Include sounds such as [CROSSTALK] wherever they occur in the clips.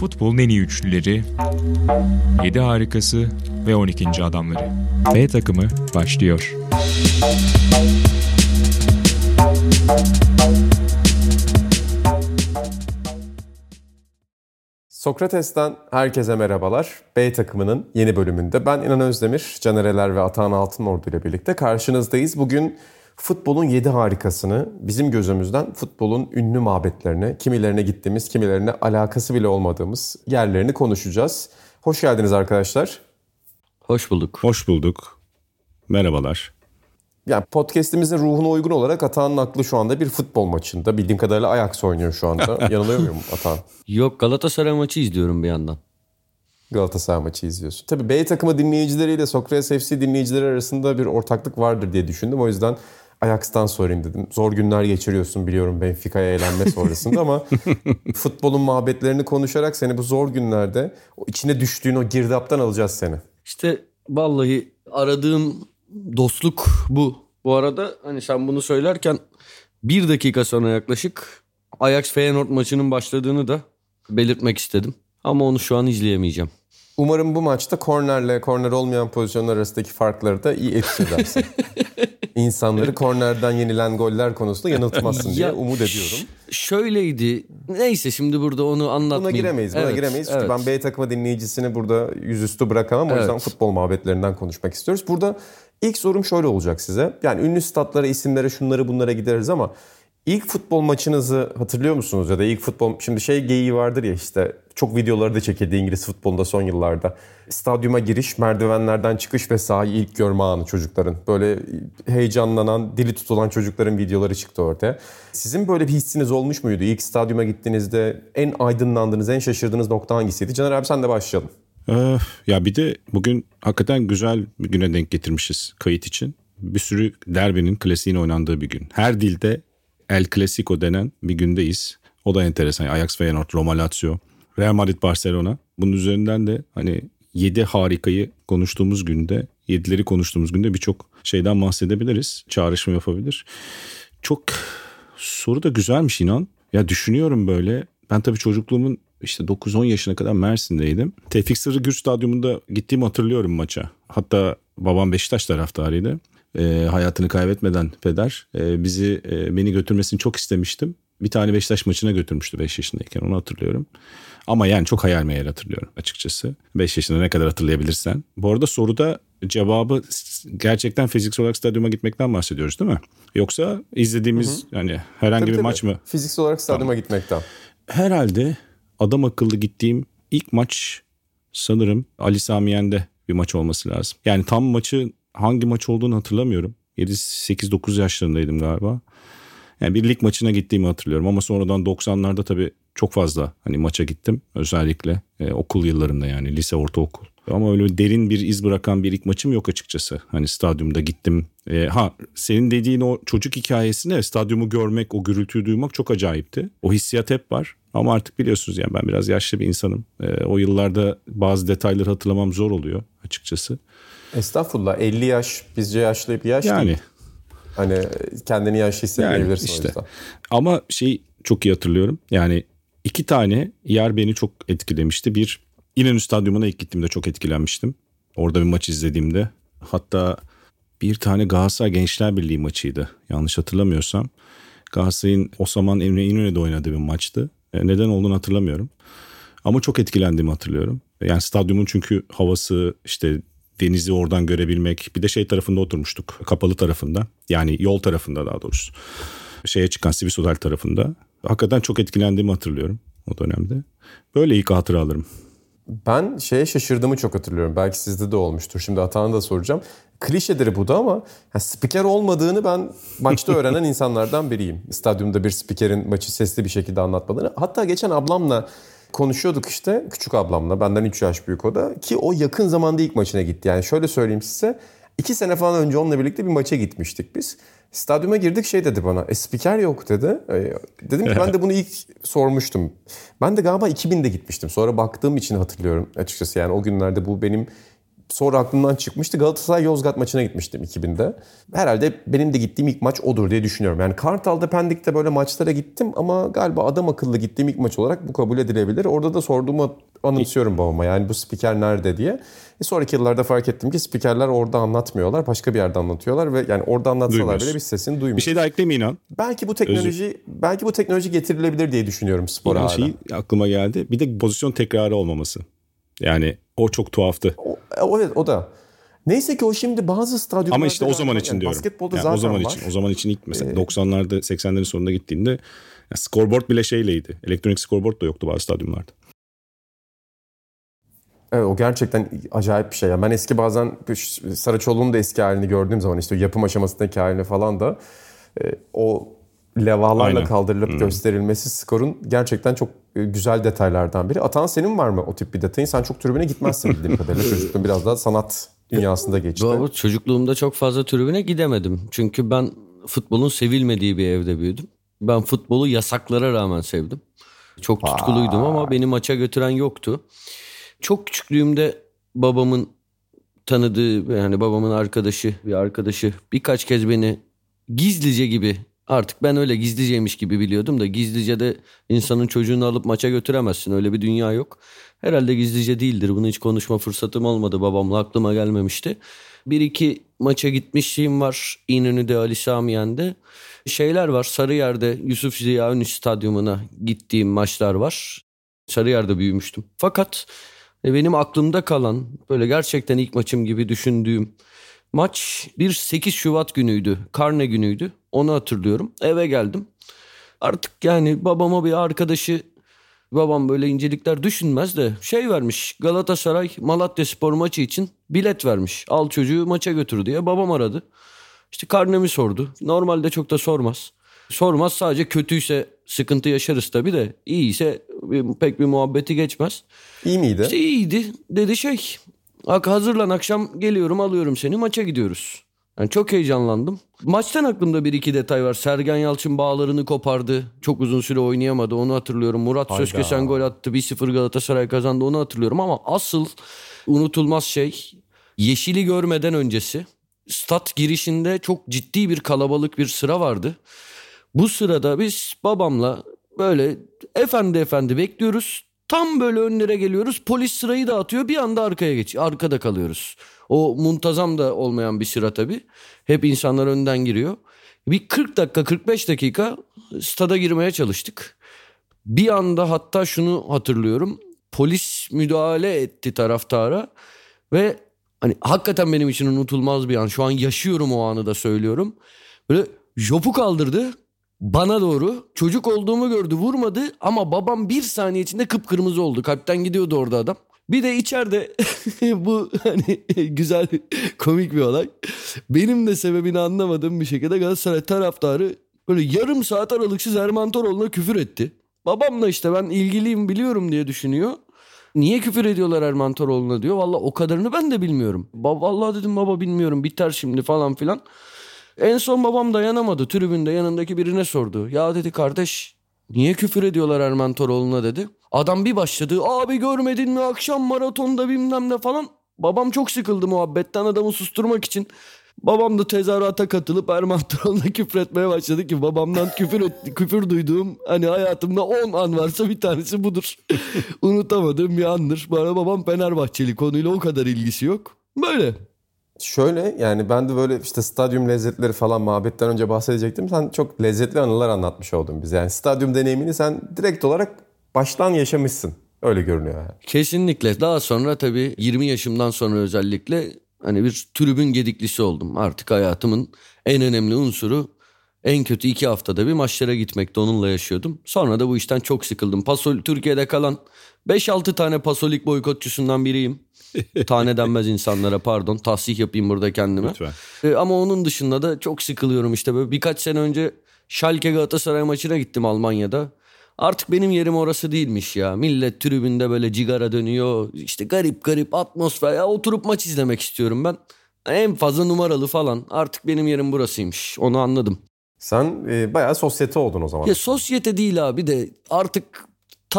Futbolun en iyi üçlüleri, 7 harikası ve 12. adamları. B takımı başlıyor. Sokrates'ten herkese merhabalar. B takımının yeni bölümünde ben İnan Özdemir, Canereler ve Atahan Altınordu ile birlikte karşınızdayız. Bugün futbolun yedi harikasını bizim gözümüzden futbolun ünlü mabetlerine, kimilerine gittiğimiz, kimilerine alakası bile olmadığımız yerlerini konuşacağız. Hoş geldiniz arkadaşlar. Hoş bulduk. Hoş bulduk. Merhabalar. Yani podcast'imizin ruhuna uygun olarak Atahan'ın aklı şu anda bir futbol maçında. Bildiğim kadarıyla Ajax oynuyor şu anda. [LAUGHS] Yanılıyor muyum Atahan? Yok Galatasaray maçı izliyorum bir yandan. Galatasaray maçı izliyorsun. Tabii B takımı dinleyicileriyle Sokrates FC dinleyicileri arasında bir ortaklık vardır diye düşündüm. O yüzden Ajax'tan sorayım dedim. Zor günler geçiriyorsun biliyorum Benfica'ya eğlenme sonrasında ama [LAUGHS] futbolun muhabbetlerini konuşarak seni bu zor günlerde o içine düştüğün o girdaptan alacağız seni. İşte vallahi aradığım dostluk bu. Bu arada hani sen bunu söylerken bir dakika sonra yaklaşık Ajax Feyenoord maçının başladığını da belirtmek istedim. Ama onu şu an izleyemeyeceğim. Umarım bu maçta kornerle korner olmayan pozisyonlar arasındaki farkları da iyi etki edersin. [LAUGHS] İnsanları kornerden yenilen goller konusunda yanıltmazsın [LAUGHS] diye Ya, umut ediyorum. Şöyleydi. Neyse şimdi burada onu anlatmayayım. Buna giremeyiz, buna Evet, giremeyiz. Çünkü evet. ben B takımı dinleyicisini burada yüzüstü bırakamam. O yüzden Evet. futbol muhabbetlerinden konuşmak istiyoruz. Burada ilk sorum şöyle olacak size. Yani ünlü statlara, isimlere, şunları bunlara gideriz ama ilk futbol maçınızı hatırlıyor musunuz? Ya da ilk futbol... Şimdi şey geyiği vardır ya işte çok videoları da çekildi İngiliz futbolunda son yıllarda. Stadyuma giriş, merdivenlerden çıkış ve sahayı ilk görme anı çocukların. Böyle heyecanlanan, dili tutulan çocukların videoları çıktı ortaya. Sizin böyle bir hissiniz olmuş muydu? İlk stadyuma gittiğinizde en aydınlandığınız, en şaşırdığınız nokta hangisiydi? Caner abi sen de başlayalım. Ee, ya bir de bugün hakikaten güzel bir güne denk getirmişiz kayıt için. Bir sürü derbinin klasiğin oynandığı bir gün. Her dilde El Clasico denen bir gündeyiz. O da enteresan. Ajax Feyenoord, Roma Lazio, Real Madrid Barcelona. Bunun üzerinden de hani 7 harikayı konuştuğumuz günde, 7'leri konuştuğumuz günde birçok şeyden bahsedebiliriz. Çağrışma yapabilir. Çok soru da güzelmiş inan. Ya düşünüyorum böyle. Ben tabii çocukluğumun işte 9-10 yaşına kadar Mersin'deydim. Tevfik Sırrı Gür Stadyumunda gittiğimi hatırlıyorum maça. Hatta babam Beşiktaş taraftarıydı. Ee, hayatını kaybetmeden peder e, bizi e, beni götürmesini çok istemiştim. Bir tane Beşiktaş maçına götürmüştü 5 yaşındayken onu hatırlıyorum. Ama yani çok hayal meyal hatırlıyorum açıkçası. 5 yaşında ne kadar hatırlayabilirsen. Bu arada soruda cevabı gerçekten fiziksel olarak stadyuma gitmekten bahsediyoruz değil mi? Yoksa izlediğimiz yani herhangi Tabii bir tabii. maç mı? Fiziksel olarak stadyuma gitmekten. Herhalde adam akıllı gittiğim ilk maç sanırım Ali Sami Yen'de bir maç olması lazım. Yani tam maçı hangi maç olduğunu hatırlamıyorum. 7-8-9 yaşlarındaydım galiba. Yani bir lig maçına gittiğimi hatırlıyorum ama sonradan 90'larda tabii çok fazla hani maça gittim. Özellikle e, okul yıllarında yani lise ortaokul. Ama öyle derin bir iz bırakan bir ilk maçım yok açıkçası. Hani stadyumda gittim. E, ha senin dediğin o çocuk hikayesine stadyumu görmek, o gürültüyü duymak çok acayipti. O hissiyat hep var. Ama artık biliyorsunuz yani ben biraz yaşlı bir insanım. E, o yıllarda bazı detayları hatırlamam zor oluyor açıkçası. Estağfurullah 50 yaş bizce yaşlı bir yaş Yani değil. Hani kendini yaşlı hissetmeyebilirsin Yani o işte. yüzden. Ama şey çok iyi hatırlıyorum. Yani iki tane yer beni çok etkilemişti. Bir İnönü Stadyumu'na ilk gittiğimde çok etkilenmiştim. Orada bir maç izlediğimde. Hatta bir tane Galatasaray Gençler Birliği maçıydı. Yanlış hatırlamıyorsam. Galatasaray'ın o zaman Emre İnönü'de oynadığı bir maçtı. E, Neden olduğunu hatırlamıyorum. Ama çok etkilendiğimi hatırlıyorum. Yani stadyumun çünkü havası işte denizi oradan görebilmek. Bir de şey tarafında oturmuştuk. Kapalı tarafında. Yani yol tarafında daha doğrusu. Şeye çıkan Sivis Otel tarafında. Hakikaten çok etkilendiğimi hatırlıyorum o dönemde. Böyle ilk hatıralarım. Ben şeye şaşırdığımı çok hatırlıyorum. Belki sizde de olmuştur. Şimdi Atahan'a da soracağım. Klişedir bu da ama ya spiker olmadığını ben maçta [LAUGHS] öğrenen insanlardan biriyim. Stadyumda bir spikerin maçı sesli bir şekilde anlatmadığını. Hatta geçen ablamla konuşuyorduk işte. Küçük ablamla. Benden 3 yaş büyük o da. Ki o yakın zamanda ilk maçına gitti. Yani şöyle söyleyeyim size. 2 sene falan önce onunla birlikte bir maça gitmiştik biz. Stadyuma girdik şey dedi bana. E spiker yok dedi. E, dedim ki ben de bunu ilk sormuştum. Ben de galiba 2000'de gitmiştim. Sonra baktığım için hatırlıyorum açıkçası. Yani o günlerde bu benim sonra aklımdan çıkmıştı. Galatasaray Yozgat maçına gitmiştim 2000'de. Herhalde benim de gittiğim ilk maç odur diye düşünüyorum. Yani Kartal'da Pendik'te böyle maçlara gittim ama galiba adam akıllı gittiğim ilk maç olarak bu kabul edilebilir. Orada da sorduğumu anımsıyorum babama yani bu spiker nerede diye. E sonraki yıllarda fark ettim ki spikerler orada anlatmıyorlar. Başka bir yerde anlatıyorlar ve yani orada anlatsalar Duymuyorsun. bile biz sesini duymuyoruz. Bir şey daha eklemeyin inan. Belki bu teknoloji belki bu teknoloji getirilebilir diye düşünüyorum spora hala. şey aklıma geldi. Bir de pozisyon tekrarı olmaması. Yani o çok tuhaftı. O, o- evet o da. Neyse ki o şimdi bazı stadyumlarda... Ama işte o zaman yani için diyorum. Basketbolda Yani zaten o zaman var. Ee, için o zaman için ilk mesela 90'larda 80'lerin sonunda gittiğinde ya scoreboard bile şeyleydi. Elektronik scoreboard da yoktu bazı stadyumlarda. Evet o gerçekten acayip bir şey. Yani ben eski bazen Saraçoğlu'nun da eski halini gördüğüm zaman işte yapım aşamasındaki halini falan da e, o levhalarla Aynen. kaldırılıp gösterilmesi skorun gerçekten çok e, güzel detaylardan biri. Atan senin var mı o tip bir detayın? Sen çok tribüne gitmezsin bildiğim [LAUGHS] kadarıyla. Çocukluğun biraz daha sanat dünyasında geçti. Doğru, çocukluğumda çok fazla tribüne gidemedim. Çünkü ben futbolun sevilmediği bir evde büyüdüm. Ben futbolu yasaklara rağmen sevdim. Çok tutkuluydum ama beni maça götüren yoktu. Çok küçüklüğümde babamın tanıdığı yani babamın arkadaşı bir arkadaşı birkaç kez beni gizlice gibi artık ben öyle gizliceymiş gibi biliyordum da gizlice de insanın çocuğunu alıp maça götüremezsin öyle bir dünya yok. Herhalde gizlice değildir bunu hiç konuşma fırsatım olmadı babamla aklıma gelmemişti. Bir iki maça gitmişliğim var İnönü'de Ali Sami Yen'de. Şeyler var Sarıyer'de Yusuf Ziya Ünlü Stadyumuna gittiğim maçlar var. Sarıyer'de büyümüştüm. Fakat e, benim aklımda kalan böyle gerçekten ilk maçım gibi düşündüğüm maç bir 8 Şubat günüydü. Karne günüydü. Onu hatırlıyorum. Eve geldim. Artık yani babama bir arkadaşı babam böyle incelikler düşünmez de şey vermiş Galatasaray Malatya Spor maçı için bilet vermiş. Al çocuğu maça götür diye babam aradı. İşte karnemi sordu. Normalde çok da sormaz. Sormaz sadece kötüyse sıkıntı yaşarız tabii de iyiyse pek bir muhabbeti geçmez. İyi miydi? İşte iyiydi. Dedi şey "Ak hazırlan akşam geliyorum alıyorum seni maça gidiyoruz. Yani çok heyecanlandım. Maçtan aklımda bir iki detay var. Sergen Yalçın bağlarını kopardı. Çok uzun süre oynayamadı onu hatırlıyorum. Murat Hayda. Sözkesen gol attı. 1-0 Galatasaray kazandı onu hatırlıyorum. Ama asıl unutulmaz şey Yeşil'i görmeden öncesi. Stat girişinde çok ciddi bir kalabalık bir sıra vardı. Bu sırada biz babamla böyle efendi efendi bekliyoruz. Tam böyle önlere geliyoruz. Polis sırayı dağıtıyor. Bir anda arkaya geç. Arkada kalıyoruz. O muntazam da olmayan bir sıra tabii. Hep insanlar önden giriyor. Bir 40 dakika 45 dakika stada girmeye çalıştık. Bir anda hatta şunu hatırlıyorum. Polis müdahale etti taraftara ve hani hakikaten benim için unutulmaz bir an. Şu an yaşıyorum o anı da söylüyorum. Böyle jopu kaldırdı bana doğru. Çocuk olduğumu gördü vurmadı ama babam bir saniye içinde kıpkırmızı oldu. Kalpten gidiyordu orada adam. Bir de içeride [LAUGHS] bu hani güzel komik bir olay. Benim de sebebini anlamadığım bir şekilde Galatasaray taraftarı böyle yarım saat aralıksız Erman Toroğlu'na küfür etti. Babam da işte ben ilgiliyim biliyorum diye düşünüyor. Niye küfür ediyorlar Erman Toroğlu'na diyor. Valla o kadarını ben de bilmiyorum. Ba vallahi dedim baba bilmiyorum biter şimdi falan filan. En son babam dayanamadı. Tribünde yanındaki birine sordu. Ya dedi kardeş niye küfür ediyorlar Erman Toroğlu'na dedi. Adam bir başladı. Abi görmedin mi akşam maratonda bilmem ne falan. Babam çok sıkıldı muhabbetten adamı susturmak için. Babam da tezahürata katılıp Erman Toroğlu'na [LAUGHS] küfür etmeye başladı ki babamdan küfür et, [LAUGHS] küfür duyduğum hani hayatımda 10 an varsa bir tanesi budur. [LAUGHS] Unutamadığım bir andır. Bu arada babam Fenerbahçeli konuyla o kadar ilgisi yok. Böyle. Şöyle yani ben de böyle işte stadyum lezzetleri falan muhabbetten önce bahsedecektim. Sen çok lezzetli anılar anlatmış oldun bize. Yani stadyum deneyimini sen direkt olarak baştan yaşamışsın. Öyle görünüyor yani. Kesinlikle. Daha sonra tabii 20 yaşımdan sonra özellikle hani bir tribün gediklisi oldum. Artık hayatımın en önemli unsuru en kötü iki haftada bir maçlara gitmekte onunla yaşıyordum. Sonra da bu işten çok sıkıldım. Pasol Türkiye'de kalan 5-6 tane pasolik boykotçusundan biriyim. Tane denmez insanlara pardon. Tahsih yapayım burada kendime. Lütfen. E, ama onun dışında da çok sıkılıyorum işte böyle birkaç sene önce Schalke Galatasaray maçına gittim Almanya'da. Artık benim yerim orası değilmiş ya. Millet tribünde böyle cigara dönüyor. İşte garip garip atmosfer. Ya oturup maç izlemek istiyorum ben. En fazla numaralı falan. Artık benim yerim burasıymış. Onu anladım. Sen e, bayağı sosyete oldun o zaman. Ya sosyete değil abi de artık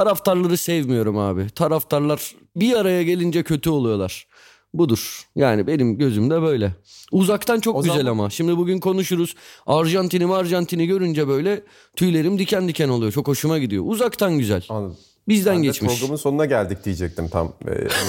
taraftarları sevmiyorum abi. Taraftarlar bir araya gelince kötü oluyorlar. budur. Yani benim gözümde böyle. Uzaktan çok O güzel zaman- ama. Şimdi bugün konuşuruz. Arjantin'i Arjantin'i görünce böyle tüylerim diken diken oluyor. Çok hoşuma gidiyor. Uzaktan güzel. Anladım. Bizden Ben geçmiş. programın sonuna geldik diyecektim tam.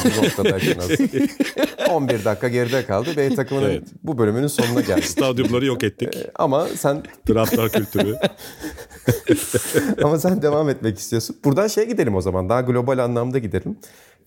Bu noktadayken aslında. 11 dakika geride kaldı. B takımının Evet. bu bölümünün sonuna geldik. Stadyumları yok ettik. Ama sen Taraftar kültürü. [LAUGHS] ama sen devam etmek istiyorsun. Buradan şeye gidelim o zaman. Daha global anlamda gidelim.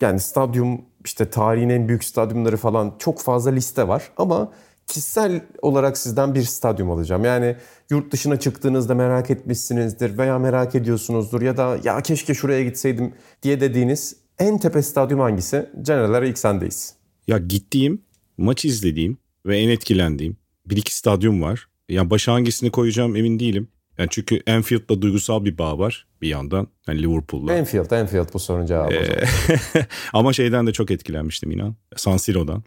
Yani stadyum işte tarihin en büyük stadyumları falan çok fazla liste var ama kişisel olarak sizden bir stadyum alacağım. Yani yurt dışına çıktığınızda merak etmişsinizdir veya merak ediyorsunuzdur ya da ya keşke şuraya gitseydim diye dediğiniz en tepe stadyum hangisi? Generaller ilk sendeyiz. Ya gittiğim, maç izlediğim ve en etkilendiğim bir iki stadyum var. Ya başa hangisini koyacağım emin değilim. Yani çünkü Anfield'la duygusal bir bağ var bir yandan. Yani Liverpool'la. Anfield, Anfield bu sorunun cevabı. zaman. [LAUGHS] Ama şeyden de çok etkilenmiştim inan. San Siro'dan.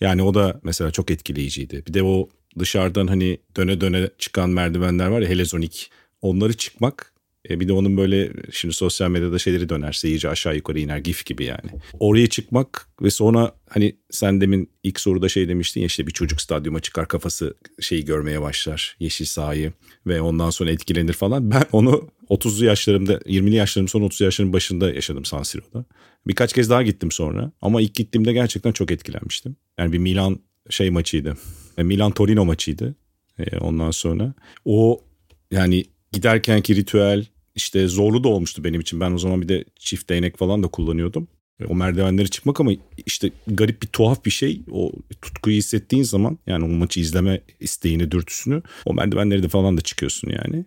Yani o da mesela çok etkileyiciydi. Bir de o dışarıdan hani döne döne çıkan merdivenler var ya helezonik. Onları çıkmak e, bir de onun böyle şimdi sosyal medyada şeyleri döner seyirci aşağı yukarı iner gif gibi yani. Oraya çıkmak ve sonra hani sen demin ilk soruda şey demiştin ya işte bir çocuk stadyuma çıkar kafası şeyi görmeye başlar yeşil sahayı ve ondan sonra etkilenir falan. Ben onu 30'lu yaşlarımda 20'li yaşlarım son 30 yaşlarımın başında yaşadım San Siro'da. Birkaç kez daha gittim sonra ama ilk gittiğimde gerçekten çok etkilenmiştim. Yani bir Milan şey maçıydı. E, Milan Torino maçıydı. E, ondan sonra o yani giderkenki ritüel işte zorlu da olmuştu benim için. Ben o zaman bir de çift değnek falan da kullanıyordum. E, O merdivenleri çıkmak ama işte garip bir tuhaf bir şey. O tutkuyu hissettiğin zaman yani o maçı izleme isteğini, dürtüsünü o merdivenleri de falan da çıkıyorsun yani.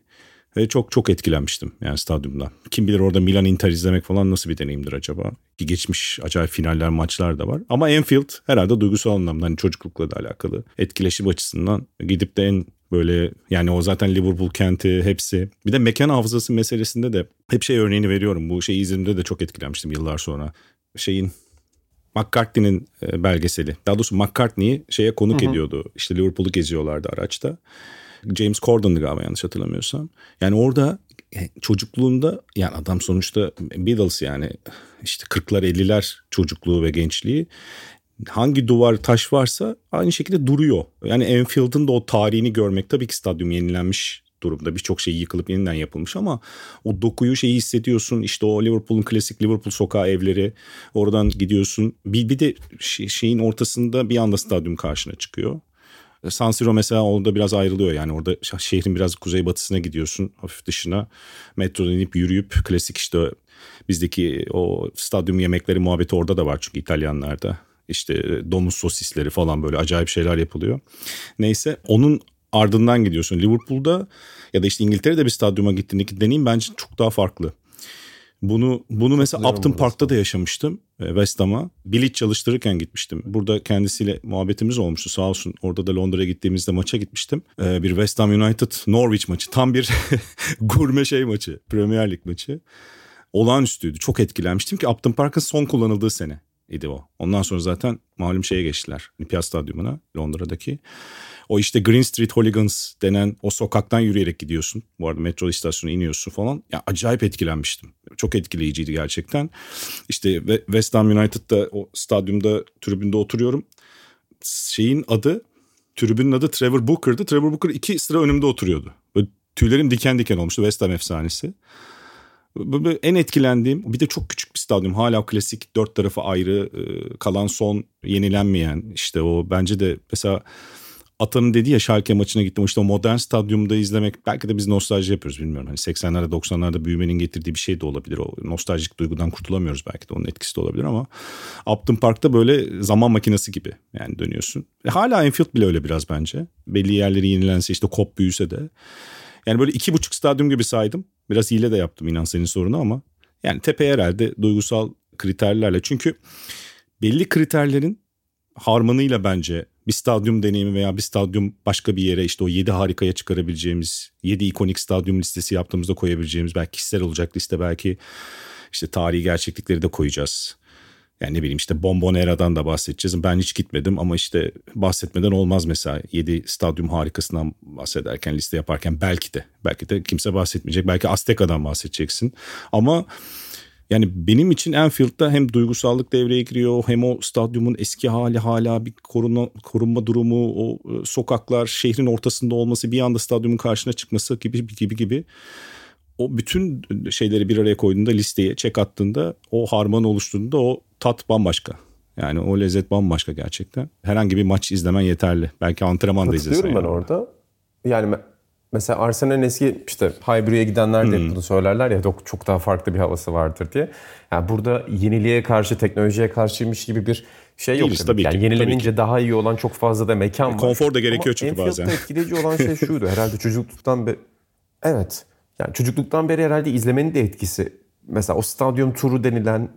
Ve çok çok etkilenmiştim yani stadyumdan. Kim bilir orada Milan Inter izlemek falan nasıl bir deneyimdir acaba? Ki geçmiş acayip finaller maçlar da var. Ama Anfield herhalde duygusal anlamda hani çocuklukla da alakalı. Etkileşim açısından gidip de en böyle yani o zaten Liverpool kenti hepsi. Bir de mekan hafızası meselesinde de hep şey örneğini veriyorum. Bu şeyi izlediğimde de çok etkilenmiştim yıllar sonra. Şeyin McCartney'nin e, belgeseli. Daha doğrusu McCartney'i şeye konuk ediyordu. İşte Liverpool'u geziyorlardı araçta. James Corden'dı galiba yanlış hatırlamıyorsam. Yani orada e, çocukluğunda yani adam sonuçta Beatles yani işte 40'lar 50'ler çocukluğu ve gençliği hangi duvar taş varsa aynı şekilde duruyor. Yani Anfield'ın da o tarihini görmek tabii ki stadyum yenilenmiş durumda. Birçok şey yıkılıp yeniden yapılmış ama o dokuyu şeyi hissediyorsun. İşte o Liverpool'un klasik Liverpool sokağı evleri. Oradan gidiyorsun. Bir, bir de şey- şeyin ortasında bir anda stadyum karşına çıkıyor. San Siro mesela orada biraz ayrılıyor yani orada şehrin biraz kuzeybatısına gidiyorsun hafif dışına metrodan inip yürüyüp klasik işte bizdeki o stadyum yemekleri muhabbeti orada da var çünkü İtalyanlarda işte domuz sosisleri falan böyle acayip şeyler yapılıyor. Neyse onun ardından gidiyorsun Liverpool'da ya da işte İngiltere'de bir stadyuma gittiğindeki deneyim bence çok daha farklı. Bunu bunu mesela Upton Park'ta da yaşamıştım. e, West Ham'a. Bilet çalıştırırken gitmiştim. Burada kendisiyle muhabbetimiz olmuştu sağ olsun. Orada da Londra'ya gittiğimizde maça gitmiştim. E, Bir West Ham United Norwich maçı. Tam bir [LAUGHS] gurme şey maçı. Premier Lig maçı. Olağanüstüydü. Çok etkilenmiştim ki Upton Park'ın son kullanıldığı sene idi o. Ondan sonra zaten malum şeye geçtiler. Olimpiyat Stadyumuna Londra'daki. O işte Green Street Hooligans denen o sokaktan yürüyerek gidiyorsun. Bu arada metro istasyonuna iniyorsun falan. Ya acayip etkilenmiştim. Çok etkileyiciydi gerçekten. İşte West Ham United'da o stadyumda tribünde oturuyorum. Şeyin adı tribünün adı Trevor Booker'dı. Trevor Booker iki sıra önümde oturuyordu. Böyle tüylerim diken diken olmuştu West Ham efsanesi. En etkilendiğim bir de çok küçük bir stadyum. Hala klasik dört tarafı ayrı e, kalan son yenilenmeyen işte o bence de mesela Atan'ın dediği ya Schalke maçına gittim. İşte o modern stadyumda izlemek belki de biz nostalji yapıyoruz bilmiyorum. Hani 80'lerde 90'larda büyümenin getirdiği bir şey de olabilir. O nostaljik duygudan kurtulamıyoruz belki de onun etkisi de olabilir ama Upton Park'ta böyle zaman makinesi gibi yani dönüyorsun. E, hala Anfield bile öyle biraz bence. Belli yerleri yenilense işte kop büyüse de. Yani böyle iki buçuk stadyum gibi saydım. Biraz hile de yaptım inan senin sorunu ama. Yani tepe herhalde duygusal kriterlerle. Çünkü belli kriterlerin harmanıyla bence bir stadyum deneyimi veya bir stadyum başka bir yere işte o 7 harikaya çıkarabileceğimiz 7 ikonik stadyum listesi yaptığımızda koyabileceğimiz belki kişisel olacak liste belki işte tarihi gerçeklikleri de koyacağız. Yani ne bileyim işte Bombonera'dan da bahsedeceğiz. Ben hiç gitmedim ama işte bahsetmeden olmaz mesela 7 stadyum harikasından bahsederken liste yaparken belki de belki de kimse bahsetmeyecek. Belki Azteka'dan bahsedeceksin. Ama Yani benim için Anfield'da hem duygusallık devreye giriyor hem o stadyumun eski hali hala bir korunma, korunma durumu, o e, sokaklar, şehrin ortasında olması, bir anda stadyumun karşına çıkması gibi gibi gibi. O bütün şeyleri bir araya koyduğunda listeye çek attığında o harman oluştuğunda o tat bambaşka. Yani o lezzet bambaşka gerçekten. Herhangi bir maç izlemen yeterli. Belki antrenman da izlesen. Katılıyorum ben yani. orada. Yani mesela Arsenal'in eski işte Highbury'e gidenler de hep bunu söylerler ya çok, çok daha farklı bir havası vardır diye. Yani burada yeniliğe karşı, teknolojiye karşıymış gibi bir şey yok. Değiliz, tabii yani ki, yenilenince tabii daha iyi olan çok fazla da mekan var. konfor da gerekiyor Ama çünkü Anfield'da bazen. etkileyici olan şey [LAUGHS] şuydu herhalde çocukluktan beri. Evet. Yani çocukluktan beri herhalde izlemenin de etkisi. Mesela o stadyum turu denilen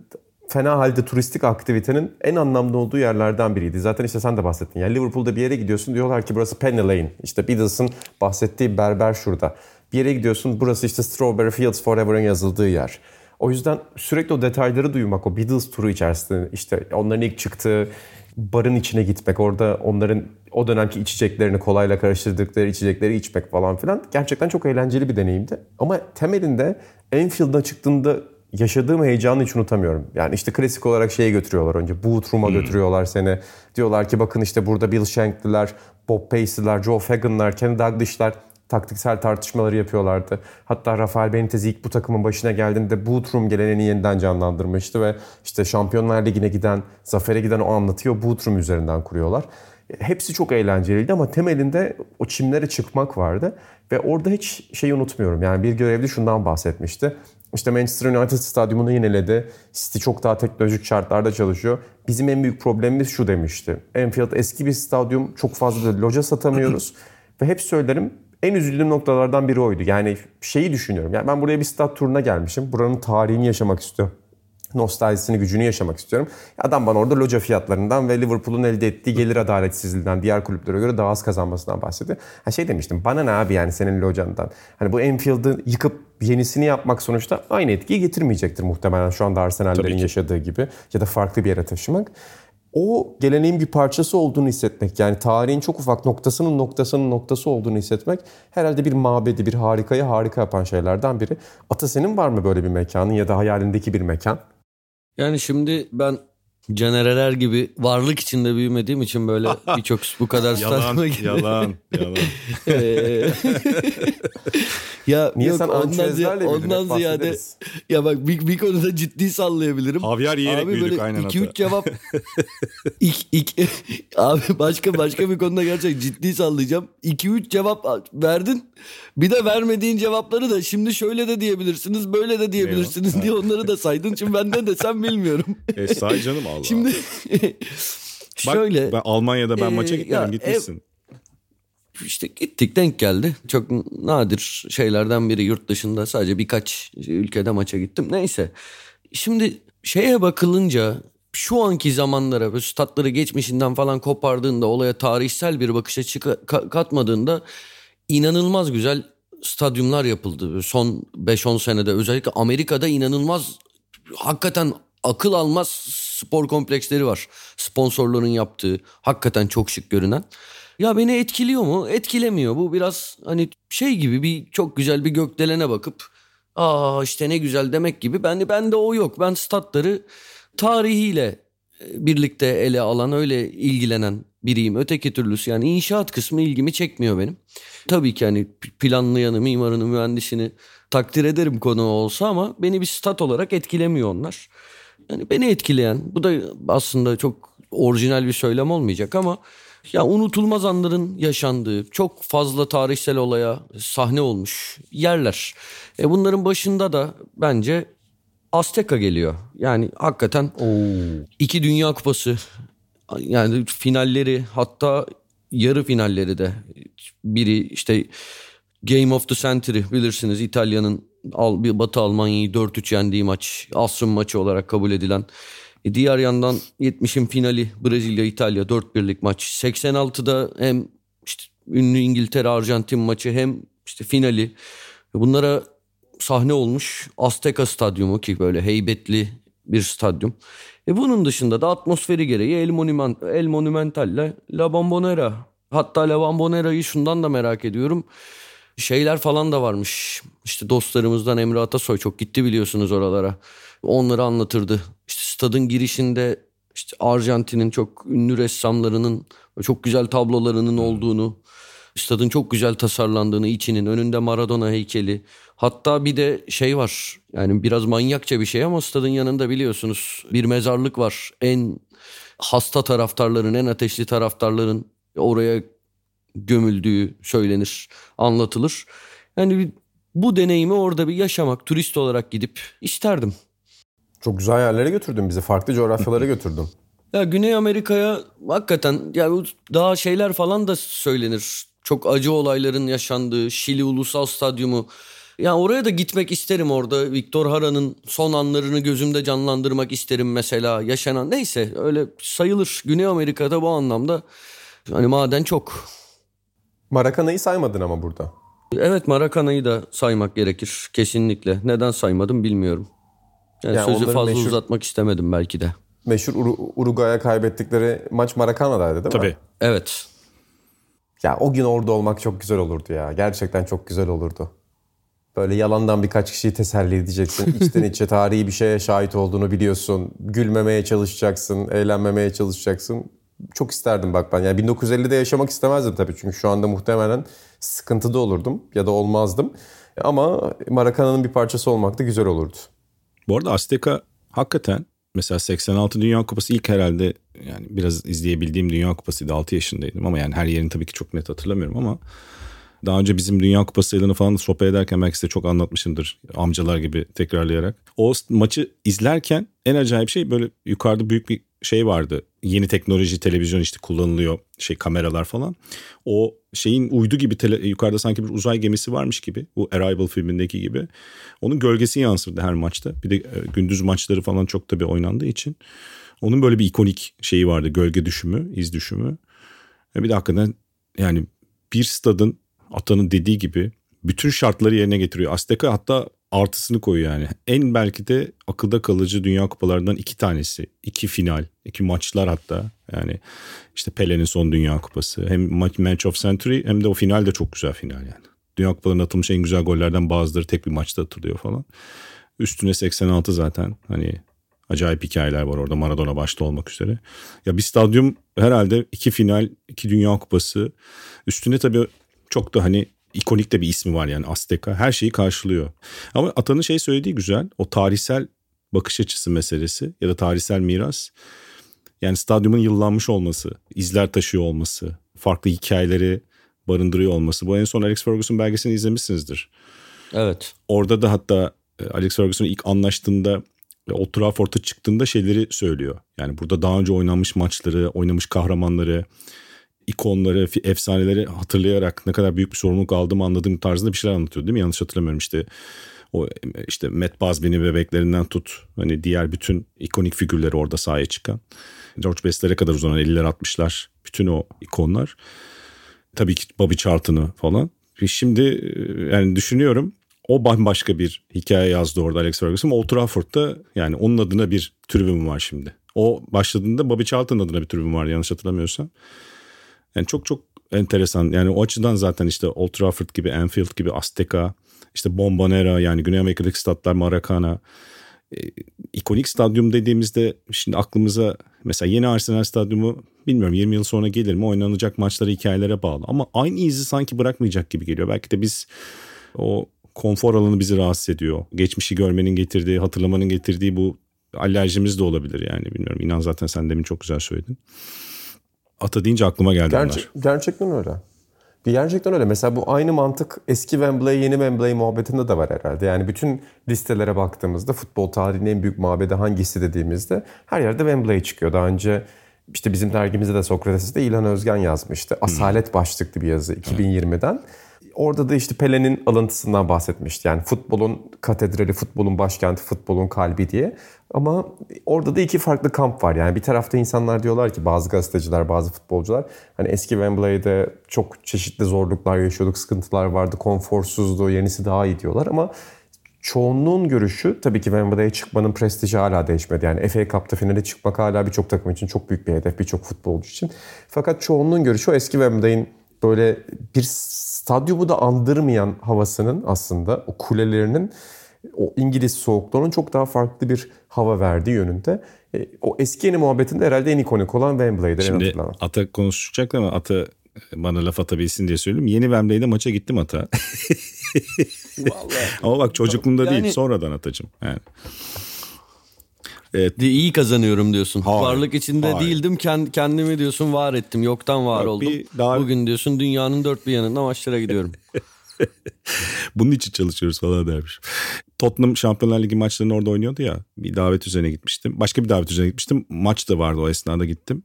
fena halde turistik aktivitenin en anlamlı olduğu yerlerden biriydi. Zaten işte sen de bahsettin. Yani Liverpool'da bir yere gidiyorsun diyorlar ki burası Penny Lane. İşte Beatles'ın bahsettiği berber şurada. Bir yere gidiyorsun burası işte Strawberry Fields Forever'ın yazıldığı yer. O yüzden sürekli o detayları duymak, o Beatles turu içerisinde işte onların ilk çıktığı barın içine gitmek, orada onların o dönemki içeceklerini kolayla karıştırdıkları içecekleri içmek falan filan gerçekten çok eğlenceli bir deneyimdi. Ama temelinde Enfield'a çıktığında yaşadığım heyecanı hiç unutamıyorum. Yani işte klasik olarak şeye götürüyorlar önce. Boot Room'a götürüyorlar seni. Diyorlar ki bakın işte burada Bill Shankly'ler, Bob Paisley'ler, Joe Fagan'lar, Kenny Dalglish'ler taktiksel tartışmaları yapıyorlardı. Hatta Rafael Benitez ilk bu takımın başına geldiğinde Boot Room geleneğini yeniden canlandırmıştı ve işte Şampiyonlar Ligi'ne giden, zafere giden o anlatıyor Boot Room üzerinden kuruyorlar. Hepsi çok eğlenceliydi ama temelinde o çimlere çıkmak vardı. Ve orada hiç şeyi unutmuyorum. Yani bir görevli şundan bahsetmişti. İşte Manchester United stadyumunu yeniledi. City çok daha teknolojik şartlarda çalışıyor. Bizim en büyük problemimiz şu demişti. Anfield eski bir stadyum. Çok fazla da loca satamıyoruz. Ve hep söylerim en üzüldüğüm noktalardan biri oydu. Yani şeyi düşünüyorum. Yani ben buraya bir stat turuna gelmişim. Buranın tarihini yaşamak istiyorum nostaljisini, gücünü yaşamak istiyorum. Adam bana orada loca fiyatlarından ve Liverpool'un elde ettiği gelir adaletsizliğinden diğer kulüplere göre daha az kazanmasından bahsediyor. Ha şey demiştim, bana ne abi yani senin locandan? Hani bu Enfield'ı yıkıp yenisini yapmak sonuçta aynı etkiyi getirmeyecektir muhtemelen şu anda Arsenal'lerin yaşadığı gibi ya da farklı bir yere taşımak. O geleneğin bir parçası olduğunu hissetmek yani tarihin çok ufak noktasının noktasının noktası olduğunu hissetmek herhalde bir mabedi, bir harikayı harika yapan şeylerden biri. Ata senin var mı böyle bir mekanın ya da hayalindeki bir mekan? Yani şimdi ben Canereler gibi varlık içinde büyümediğim için böyle [LAUGHS] birçok bu kadar Yalan, stadyuma gibi. yalan, yalan. [LAUGHS] Ee, [LAUGHS] ya Niye yok, sen ondan, ziyade, ondan ziyade bahsederiz. ya bak bir, bir konuda ciddi sallayabilirim. Havyar yiyerek abi büyüdük böyle aynen 2 ata. 3 cevap ik, ik, abi başka başka bir konuda gerçekten ciddi sallayacağım. 2 3 cevap verdin. Bir de vermediğin cevapları da şimdi şöyle de diyebilirsiniz, böyle de diyebilirsiniz diye onları da saydın. Şimdi ben ne desem bilmiyorum. E, say canım Allah. Şimdi Bak, şöyle ben Almanya'da ben Ee, maça gitmedim ya, gitmişsin. işte gittik denk geldi. Çok nadir şeylerden biri yurt dışında sadece birkaç ülkede maça gittim. Neyse. Şimdi şeye bakılınca şu anki zamanlara böyle statları geçmişinden falan kopardığında olaya tarihsel bir bakış açı ka- katmadığında inanılmaz güzel stadyumlar yapıldı. Son 5-10 senede özellikle Amerika'da inanılmaz hakikaten akıl almaz spor kompleksleri var. Sponsorların yaptığı hakikaten çok şık görünen. Ya beni etkiliyor mu? Etkilemiyor. Bu biraz hani şey gibi bir çok güzel bir gökdelene bakıp aa işte ne güzel demek gibi. Ben ben de o yok. Ben statları tarihiyle birlikte ele alan öyle ilgilenen biriyim. Öteki türlüsü yani inşaat kısmı ilgimi çekmiyor benim. Tabii ki hani planlayanı, mimarını, mühendisini takdir ederim konu olsa ama beni bir stat olarak etkilemiyor onlar. Yani beni etkileyen bu da aslında çok orijinal bir söylem olmayacak ama ya unutulmaz anların yaşandığı çok fazla tarihsel olaya sahne olmuş yerler. E bunların başında da bence Azteca geliyor. Yani hakikaten iki Dünya Kupası yani finalleri hatta yarı finalleri de biri işte Game of the Century bilirsiniz İtalya'nın Al- bir Batı Almanya'yı 4-3 yendiği maç asrın maçı olarak kabul edilen. E diğer yandan 70'in finali Brezilya İtalya 4-1'lik maç. 86'da hem işte ünlü İngiltere Arjantin maçı hem işte finali. Bunlara sahne olmuş Azteca Stadyumu ki böyle heybetli bir stadyum. E bunun dışında da atmosferi gereği El, Monument, El Monumental ile La Bombonera. Hatta La Bombonera'yı şundan da merak ediyorum. şeyler falan da varmış. İşte dostlarımızdan Emre Atasoy çok gitti biliyorsunuz oralara. Onları anlatırdı. İşte stadın girişinde işte Arjantin'in çok ünlü ressamlarının çok güzel tablolarının olduğunu, stadın çok güzel tasarlandığını, içinin önünde Maradona heykeli. Hatta bir de şey var. Yani biraz manyakça bir şey ama stadın yanında biliyorsunuz bir mezarlık var. En hasta taraftarların, en ateşli taraftarların oraya gömüldüğü söylenir, anlatılır. Yani bu deneyimi orada bir yaşamak, turist olarak gidip isterdim. Çok güzel yerlere götürdün bizi. Farklı coğrafyalara [LAUGHS] götürdün. Ya Güney Amerika'ya hakikaten ya daha şeyler falan da söylenir. Çok acı olayların yaşandığı Şili Ulusal Stadyumu. Ya oraya da gitmek isterim orada. Victor Hara'nın son anlarını gözümde canlandırmak isterim mesela. Yaşanan neyse öyle sayılır. Güney Amerika'da bu anlamda hani maden çok. Marakana'yı saymadın ama burada. Evet Marakana'yı da saymak gerekir kesinlikle. Neden saymadım bilmiyorum. Yani, yani sözü fazla meşhur, uzatmak istemedim belki de. Meşhur Ur- Uruguay'a kaybettikleri maç Maracana'daydı değil Tabii. mi? Tabii. Evet. Ya o gün orada olmak çok güzel olurdu ya. Gerçekten çok güzel olurdu. Böyle yalandan birkaç kişiyi teselli edeceksin. [LAUGHS] İçten içe tarihi bir şeye şahit olduğunu biliyorsun. Gülmemeye çalışacaksın, eğlenmemeye çalışacaksın. Çok isterdim bak ben. Yani 1950'de yaşamak istemezdim tabii. Çünkü şu anda muhtemelen sıkıntıda olurdum ya da olmazdım. Ama Maracana'nın bir parçası olmak da güzel olurdu. Bu arada Azteca hakikaten mesela 86 Dünya Kupası ilk herhalde yani biraz izleyebildiğim Dünya Kupası'ydı 6 yaşındaydım ama yani her yerini tabii ki çok net hatırlamıyorum ama daha önce bizim Dünya Kupası sayılarını falan sohbet ederken belki size çok anlatmışımdır amcalar gibi tekrarlayarak. O maçı izlerken en acayip şey böyle yukarıda büyük bir şey vardı. Yeni teknoloji televizyon işte kullanılıyor şey kameralar falan. O şeyin uydu gibi tele, yukarıda sanki bir uzay gemisi varmış gibi. Bu Arrival filmindeki gibi. Onun gölgesi yansırdı her maçta. Bir de e, gündüz maçları falan çok tabii oynandığı için. Onun böyle bir ikonik şeyi vardı. Gölge düşümü, iz düşümü. Ve bir de hakikaten yani bir stadın Atan'ın dediği gibi bütün şartları yerine getiriyor. Azteca hatta artısını koyuyor yani. En belki de akılda kalıcı Dünya Kupalarından iki tanesi. iki final, iki maçlar hatta. Yani işte Pele'nin son Dünya Kupası. Hem Match of Century hem de o final de çok güzel final yani. Dünya Kupalarında atılmış en güzel gollerden bazıları tek bir maçta atılıyor falan. Üstüne 86 zaten hani acayip hikayeler var orada Maradona başta olmak üzere. Ya bir stadyum herhalde iki final, iki Dünya Kupası. Üstüne tabii çok da hani ikonik de bir ismi var yani Azteca. Her şeyi karşılıyor. Ama Atan'ın şey söylediği güzel. O tarihsel bakış açısı meselesi ya da tarihsel miras. Yani stadyumun yıllanmış olması, izler taşıyor olması, farklı hikayeleri barındırıyor olması. Bu en son Alex Ferguson belgesini izlemişsinizdir. Evet. Orada da hatta e, Alex Ferguson ilk anlaştığında Old Trafford'a çıktığında şeyleri söylüyor. Yani burada daha önce oynanmış maçları, oynamış kahramanları, ikonları, efsaneleri hatırlayarak ne kadar büyük bir sorumluluk aldığımı anladığım tarzında bir şeyler anlatıyor değil mi? Yanlış hatırlamıyorum işte o işte Matt Busby'nin bebeklerinden tut hani diğer bütün ikonik figürleri orada sahaya çıkan. George Best'lere kadar uzanan 50'ler 60'lar bütün o ikonlar. Tabii ki Bobby Charlton'ı falan. Şimdi e, yani düşünüyorum o bambaşka bir hikaye yazdı orada Alex Ferguson. Old Trafford'da yani onun adına bir tribün var şimdi. O başladığında Bobby Charlton adına bir tribün var yanlış hatırlamıyorsam. Yani çok çok enteresan. Yani o açıdan zaten işte Old Trafford gibi, Anfield gibi, Azteca, işte Bombonera yani Güney Amerika'daki statlar Maracana. E, ikonik stadyum dediğimizde şimdi aklımıza mesela yeni Arsenal stadyumu bilmiyorum 20 yıl sonra gelir mi oynanacak maçlara hikayelere bağlı. Ama aynı izi sanki bırakmayacak gibi geliyor. Belki de biz o konfor alanı bizi rahatsız ediyor. Geçmişi görmenin getirdiği, hatırlamanın getirdiği bu alerjimiz de olabilir yani bilmiyorum. İnan zaten sen demin çok güzel söyledin. Ata deyince aklıma geldi Gerçe, bunlar. Gerçekten öyle. Gerçekten öyle. Mesela bu aynı mantık eski Wembley, yeni Wembley muhabbetinde de var herhalde. Yani bütün listelere baktığımızda futbol tarihinin en büyük mabedi hangisi dediğimizde her yerde Wembley çıkıyor. Daha önce işte bizim dergimizde de Sokrates'te İlhan Özgen yazmıştı. Asalet başlıklı bir yazı 2020'den. Orada da işte Pele'nin alıntısından bahsetmişti. Yani futbolun katedrali, futbolun başkenti, futbolun kalbi diye. Ama orada da iki farklı kamp var. Yani bir tarafta insanlar diyorlar ki bazı gazeteciler, bazı futbolcular hani eski Wembley'de çok çeşitli zorluklar yaşıyorduk, sıkıntılar vardı, konforsuzdu, yenisi daha iyi diyorlar ama çoğunluğun görüşü tabii ki Wembley'e çıkmanın prestiji hala değişmedi. Yani FA Cup'ta finale çıkmak hala birçok takım için çok büyük bir hedef, birçok futbolcu için. Fakat çoğunluğun görüşü o eski Wembley'in böyle bir stadyumu da andırmayan havasının aslında o kulelerinin o İngiliz soğukluğunun çok daha farklı bir hava verdiği yönünde. E, o eski yeni muhabbetinde herhalde en ikonik olan Wembley'dir. Şimdi Ata konuşacak ama Ata e, bana laf atabilsin diye söyleyeyim. Yeni Wembley'de maça gittim Ata. [LAUGHS] ama bak çocukluğumda yani... değil sonradan Atacım. Yani. Evet. İyi kazanıyorum diyorsun. Hayır, Varlık içinde hayır. değildim kendimi diyorsun var ettim. Yoktan var Bak, oldum. Daha... Bugün diyorsun dünyanın dört bir yanında maçlara gidiyorum. [LAUGHS] Bunun için çalışıyoruz falan dermiş. Tottenham Şampiyonlar Ligi maçlarını orada oynuyordu ya. Bir davet üzerine gitmiştim. Başka bir davet üzerine gitmiştim. Maç da vardı o esnada gittim.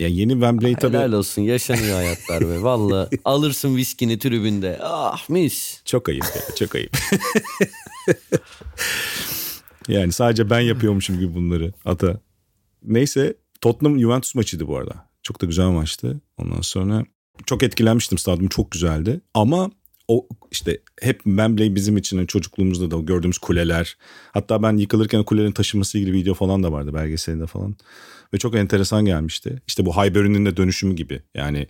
Ya yeni Wembley tabii. Helal olsun yaşanıyor hayatlar be. [LAUGHS] Valla alırsın viskini tribünde. Ah mis. Çok ayıp ya çok ayıp. [LAUGHS] yani sadece ben yapıyormuşum gibi bunları ata. Neyse Tottenham Juventus maçıydı bu arada. Çok da güzel maçtı. Ondan sonra çok etkilenmiştim stadyum çok güzeldi. Ama o işte hep Wembley bizim için hani çocukluğumuzda da gördüğümüz kuleler. Hatta ben yıkılırken kulelerin taşınması ilgili video falan da vardı belgeselinde falan. Ve çok enteresan gelmişti. İşte bu Highbury'nin de dönüşümü gibi. Yani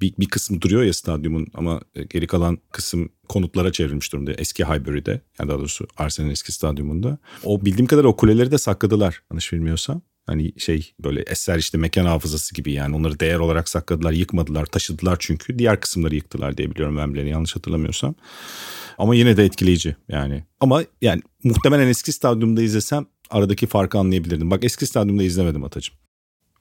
bir, bir kısmı duruyor ya stadyumun ama geri kalan kısım konutlara çevrilmiş durumda. Eski Highbury'de yani daha doğrusu Arsenal'in eski stadyumunda. O bildiğim kadar o kuleleri de sakladılar yanlış bilmiyorsam. Hani şey böyle eser işte mekan hafızası gibi yani onları değer olarak sakladılar, yıkmadılar, taşıdılar çünkü. Diğer kısımları yıktılar diye biliyorum Wembley'ni yanlış hatırlamıyorsam. Ama yine de etkileyici yani. Ama yani muhtemelen eski stadyumda izlesem aradaki farkı anlayabilirdim. Bak eski stadyumda izlemedim Atacığım.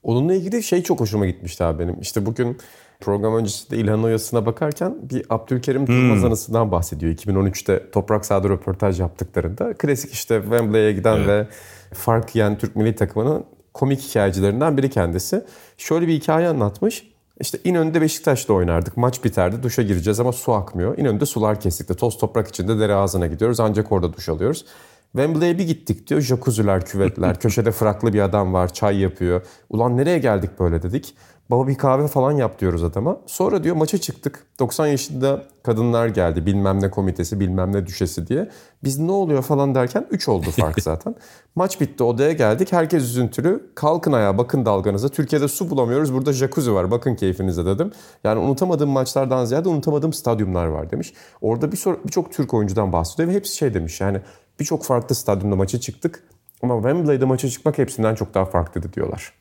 Onunla ilgili şey çok hoşuma gitmişti abi benim. İşte bugün program öncesinde İlhan Oyası'na bakarken bir Abdülkerim Durmaz hmm. anısından bahsediyor. 2013'te Toprak Sahada röportaj yaptıklarında. Klasik işte Wembley'e giden evet. ve fark yiyen Türk milli takımının komik hikayecilerinden biri kendisi. Şöyle bir hikaye anlatmış. İşte İnönü'nde Beşiktaş'ta oynardık. Maç biterdi. Duşa gireceğiz ama su akmıyor. İnönü'nde sular kesikti. Toz toprak içinde dere ağzına gidiyoruz. Ancak orada duş alıyoruz. Wembley'e bir gittik diyor. Jacuzziler, küvetler. [LAUGHS] köşede fraklı bir adam var. Çay yapıyor. Ulan nereye geldik böyle dedik. Baba bir kahve falan yap diyoruz adama. Sonra diyor maça çıktık. 90 yaşında kadınlar geldi. Bilmem ne komitesi, bilmem ne düşesi diye. Biz ne oluyor falan derken 3 oldu fark [LAUGHS] zaten. Maç bitti odaya geldik. Herkes üzüntülü. Kalkın ayağa bakın dalganıza. Türkiye'de su bulamıyoruz. Burada jacuzzi var. Bakın keyfinize dedim. Yani unutamadığım maçlardan ziyade unutamadığım stadyumlar var demiş. Orada birçok bir Türk oyuncudan bahsediyor ve hepsi şey demiş. Yani birçok farklı stadyumda maça çıktık. Ama Wembley'de maça çıkmak hepsinden çok daha farklıydı diyorlar.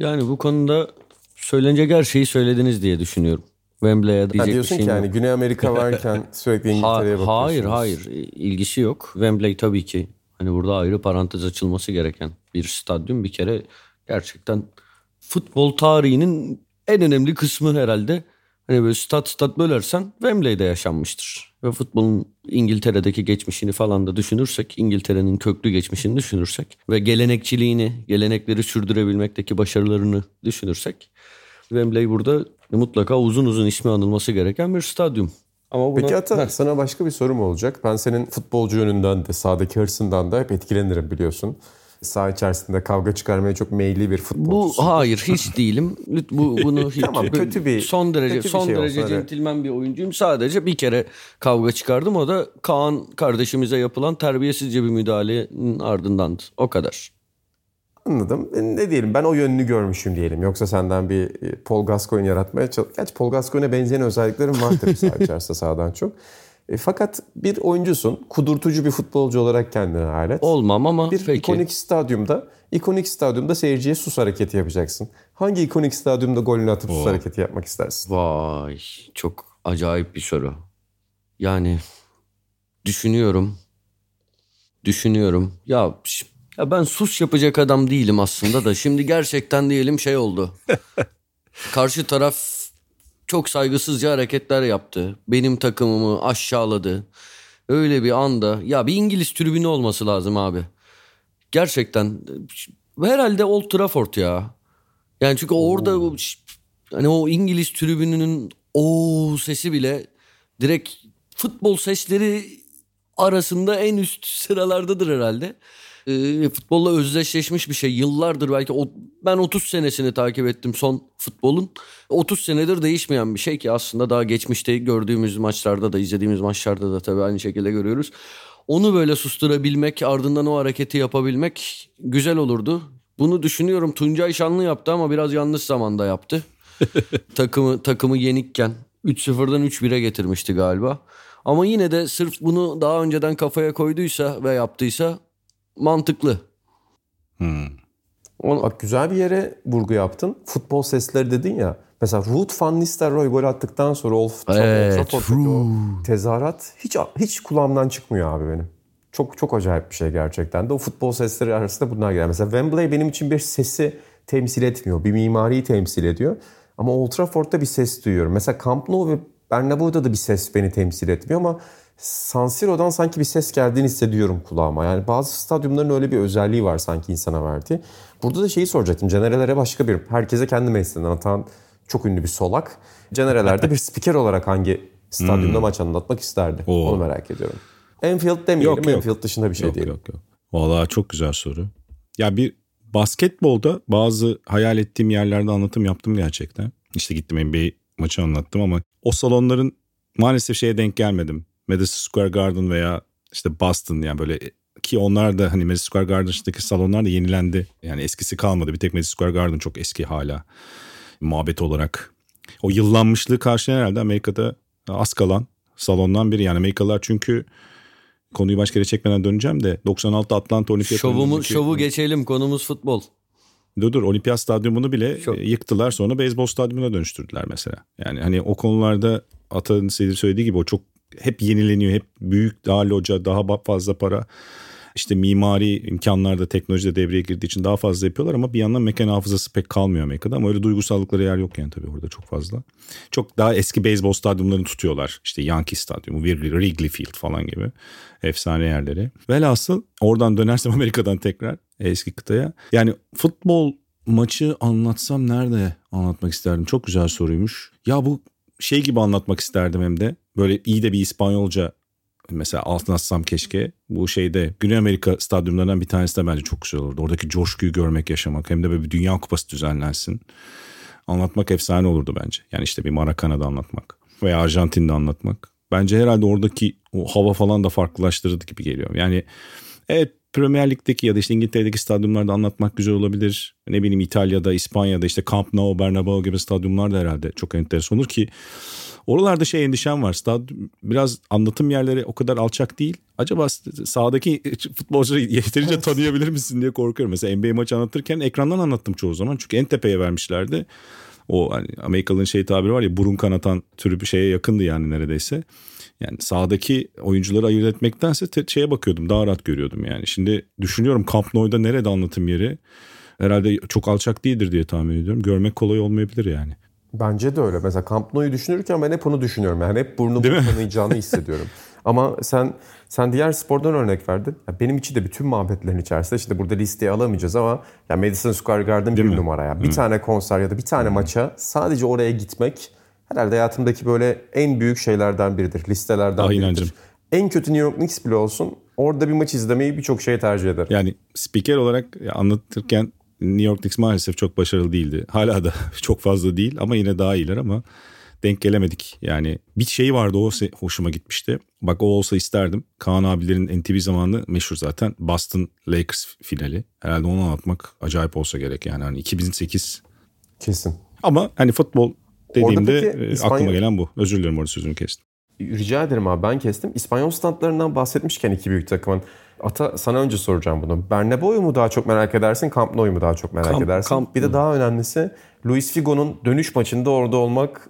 Yani bu konuda söylenecek her şeyi söylediniz diye düşünüyorum. Wembley'e diyecek diyorsun bir ki yani Güney Amerika [LAUGHS] varken sürekli İngiltere'ye bakıyorsunuz. Hayır hayır ilgisi yok. Wembley tabii ki hani burada ayrı parantez açılması gereken bir stadyum bir kere gerçekten futbol tarihinin en önemli kısmı herhalde. Hani böyle stat stat bölersen Wembley'de yaşanmıştır. Ve futbolun İngiltere'deki geçmişini falan da düşünürsek, İngiltere'nin köklü geçmişini düşünürsek ve gelenekçiliğini, gelenekleri sürdürebilmekteki başarılarını düşünürsek Wembley burada mutlaka uzun uzun ismi anılması gereken bir stadyum. Ama buna... Peki Ata sana başka bir sorum olacak. Ben senin futbolcu yönünden de sahadaki hırsından da hep etkilenirim biliyorsun saha içerisinde kavga çıkarmaya çok meyilli bir futbolcusun. Bu hayır hiç [LAUGHS] değilim. Bu bunu hiç tamam, kötü bir son derece kötü son şey derece centilmen bir oyuncuyum. Sadece bir kere kavga çıkardım. O da Kaan kardeşimize yapılan terbiyesizce bir müdahalenin ardındandı. O kadar. Anladım. E, ne diyelim ben o yönünü görmüşüm diyelim. Yoksa senden bir e, Paul Gascoigne yaratmaya çalış. Gerçi Paul Gascoigne'e benzeyen özelliklerim var tabii saha [LAUGHS] içerisinde sahadan çok. E, fakat bir oyuncusun, kudurtucu bir futbolcu olarak kendine alet. Olmam ama bir peki. ikonik stadyumda, ikonik stadyumda seyirciye sus hareketi yapacaksın. Hangi ikonik stadyumda golünü atıp oh. sus hareketi yapmak istersin? Vay, çok acayip bir soru. Yani düşünüyorum. Düşünüyorum. Ya ya ben sus yapacak adam değilim aslında da şimdi gerçekten diyelim şey oldu. [LAUGHS] Karşı taraf çok saygısızca hareketler yaptı. Benim takımımı aşağıladı. Öyle bir anda ya bir İngiliz tribünü olması lazım abi. Gerçekten herhalde Old Trafford ya. Yani çünkü orada Oo. hani o İngiliz tribününün o sesi bile direkt futbol sesleri arasında en üst [LAUGHS] sıralardadır herhalde e, futbolla özdeşleşmiş bir şey. Yıllardır belki o, ben 30 senesini takip ettim son futbolun. 30 senedir değişmeyen bir şey ki aslında daha geçmişte gördüğümüz maçlarda da izlediğimiz maçlarda da tabii aynı şekilde görüyoruz. Onu böyle susturabilmek ardından o hareketi yapabilmek güzel olurdu. Bunu düşünüyorum Tuncay Şanlı yaptı ama biraz yanlış zamanda yaptı. [LAUGHS] takımı takımı yenikken 3-0'dan 3-1'e getirmişti galiba. Ama yine de sırf bunu daha önceden kafaya koyduysa ve yaptıysa mantıklı. Hmm. Bak güzel bir yere vurgu yaptın. Futbol sesleri dedin ya. Mesela Ruud van Nistelrooy gol attıktan sonra Old Evet, tezahürat hiç hiç kulağımdan çıkmıyor abi benim. Çok çok acayip bir şey gerçekten de. O futbol sesleri arasında bunlar geliyor. Mesela Wembley benim için bir sesi temsil etmiyor. Bir mimariyi temsil ediyor. Ama Old Trafford'da bir ses duyuyorum. Mesela Camp Nou ve Bernabeu'da da bir ses beni temsil etmiyor ama San Siro'dan sanki bir ses geldiğini hissediyorum kulağıma. Yani bazı stadyumların öyle bir özelliği var sanki insana verdiği. Burada da şeyi soracaktım. Generalere başka bir, herkese kendi mesleğinden atan çok ünlü bir solak. Generalerde bir spiker olarak hangi stadyumda maç anlatmak isterdi? Oo. Onu merak ediyorum. Enfield demeyelim. Yok, yok. Enfield dışında bir şey yok, diyelim. yok yok. Valla çok güzel soru. Ya bir basketbolda bazı hayal ettiğim yerlerde anlatım yaptım gerçekten. İşte gittim NBA maçı anlattım ama o salonların maalesef şeye denk gelmedim. Madison Square Garden veya işte Boston yani böyle ki onlar da hani Madison Square Garden'daki salonlar da yenilendi. Yani eskisi kalmadı. Bir tek Madison Square Garden çok eski hala muhabbet olarak. O yıllanmışlığı karşılayan herhalde Amerika'da az kalan salondan biri. Yani Amerikalılar çünkü konuyu başka yere çekmeden döneceğim de 96 Atlanta Olimpiyat Şovumu, şovu geçelim konumuz futbol. Dur dur olimpiyat stadyumunu bile Çok. yıktılar sonra beyzbol stadyumuna dönüştürdüler mesela. Yani hani o konularda Ata'nın söylediği gibi o çok hep yenileniyor. Hep büyük daha loca daha fazla para işte mimari imkanlar da teknoloji de devreye girdiği için daha fazla yapıyorlar ama bir yandan mekan hafızası pek kalmıyor Amerika'da ama öyle duygusallıkları yer yok yani tabii orada çok fazla. Çok daha eski beyzbol stadyumlarını tutuyorlar. İşte Yankee Stadyumu, Wrigley Field falan gibi efsane yerleri. Velhasıl oradan dönersem [LAUGHS] Amerika'dan tekrar eski kıtaya. Yani futbol maçı anlatsam nerede anlatmak isterdim? Çok güzel soruymuş. Ya bu şey gibi anlatmak isterdim hem de. Böyle iyi de bir İspanyolca mesela altına atsam keşke. Bu şeyde Güney Amerika stadyumlarından bir tanesi de bence çok güzel olurdu. Oradaki coşkuyu görmek, yaşamak. Hem de böyle bir dünya kupası düzenlensin. Anlatmak efsane olurdu bence. Yani işte bir Maracana'da anlatmak. Veya Arjantin'de anlatmak. Bence herhalde oradaki o hava falan da farklılaştırırdı gibi geliyor. Yani evet Premier Lig'deki ya da işte İngiltere'deki stadyumlarda anlatmak güzel olabilir. Ne bileyim İtalya'da, İspanya'da işte Camp Nou, Bernabeu gibi stadyumlar da herhalde çok enteresan olur ki oralarda şey endişem var. Stadyum biraz anlatım yerleri o kadar alçak değil. Acaba sahadaki [LAUGHS] futbolcuları yeterince tanıyabilir misin diye korkuyorum. Mesela NBA maçı anlatırken ekrandan anlattım çoğu zaman. Çünkü en tepeye vermişlerdi. O hani Amerikalıların şey tabiri var ya burun kanatan türü bir şeye yakındı yani neredeyse. Yani sahadaki oyuncuları ayırt etmektense te- şeye bakıyordum daha rahat görüyordum yani. Şimdi düşünüyorum Camp Nou'da nerede anlatım yeri? Herhalde çok alçak değildir diye tahmin ediyorum. Görmek kolay olmayabilir yani. Bence de öyle. Mesela Camp Nou'yu düşünürken ben hep onu düşünüyorum. Yani hep burnumu tanıyacağını hissediyorum. [LAUGHS] Ama sen sen diğer spordan örnek verdin. Ya benim için de bütün muhabbetlerin içerisinde işte burada listeye alamayacağız ama ya Madison Square Garden bir mi? numara ya. Bir tane konser ya da bir tane maça sadece oraya gitmek herhalde hayatımdaki böyle en büyük şeylerden biridir. Listelerden Aynen biridir. canım. En kötü New York Knicks bile olsun orada bir maç izlemeyi birçok şey tercih eder. Yani spiker olarak anlatırken New York Knicks maalesef çok başarılı değildi. Hala da [LAUGHS] çok fazla değil ama yine daha iyiler ama denk gelemedik. Yani bir şey vardı o hoşuma gitmişti. Bak o olsa isterdim. Kaan abilerin NTV zamanı meşhur zaten. Boston Lakers finali. Herhalde onu anlatmak acayip olsa gerek yani. Hani 2008 Kesin. ama hani futbol dediğimde peki e, İspanya- aklıma gelen bu. Özür dilerim orada sözünü kestim. Rica ederim abi ben kestim. İspanyol standlarından bahsetmişken iki büyük takımın. Ata sana önce soracağım bunu. Bernabeu'yu mu daha çok merak edersin, Camp Nou'yu mu daha çok merak Camp- edersin? Camp bir de daha önemlisi Luis Figo'nun dönüş maçında orada olmak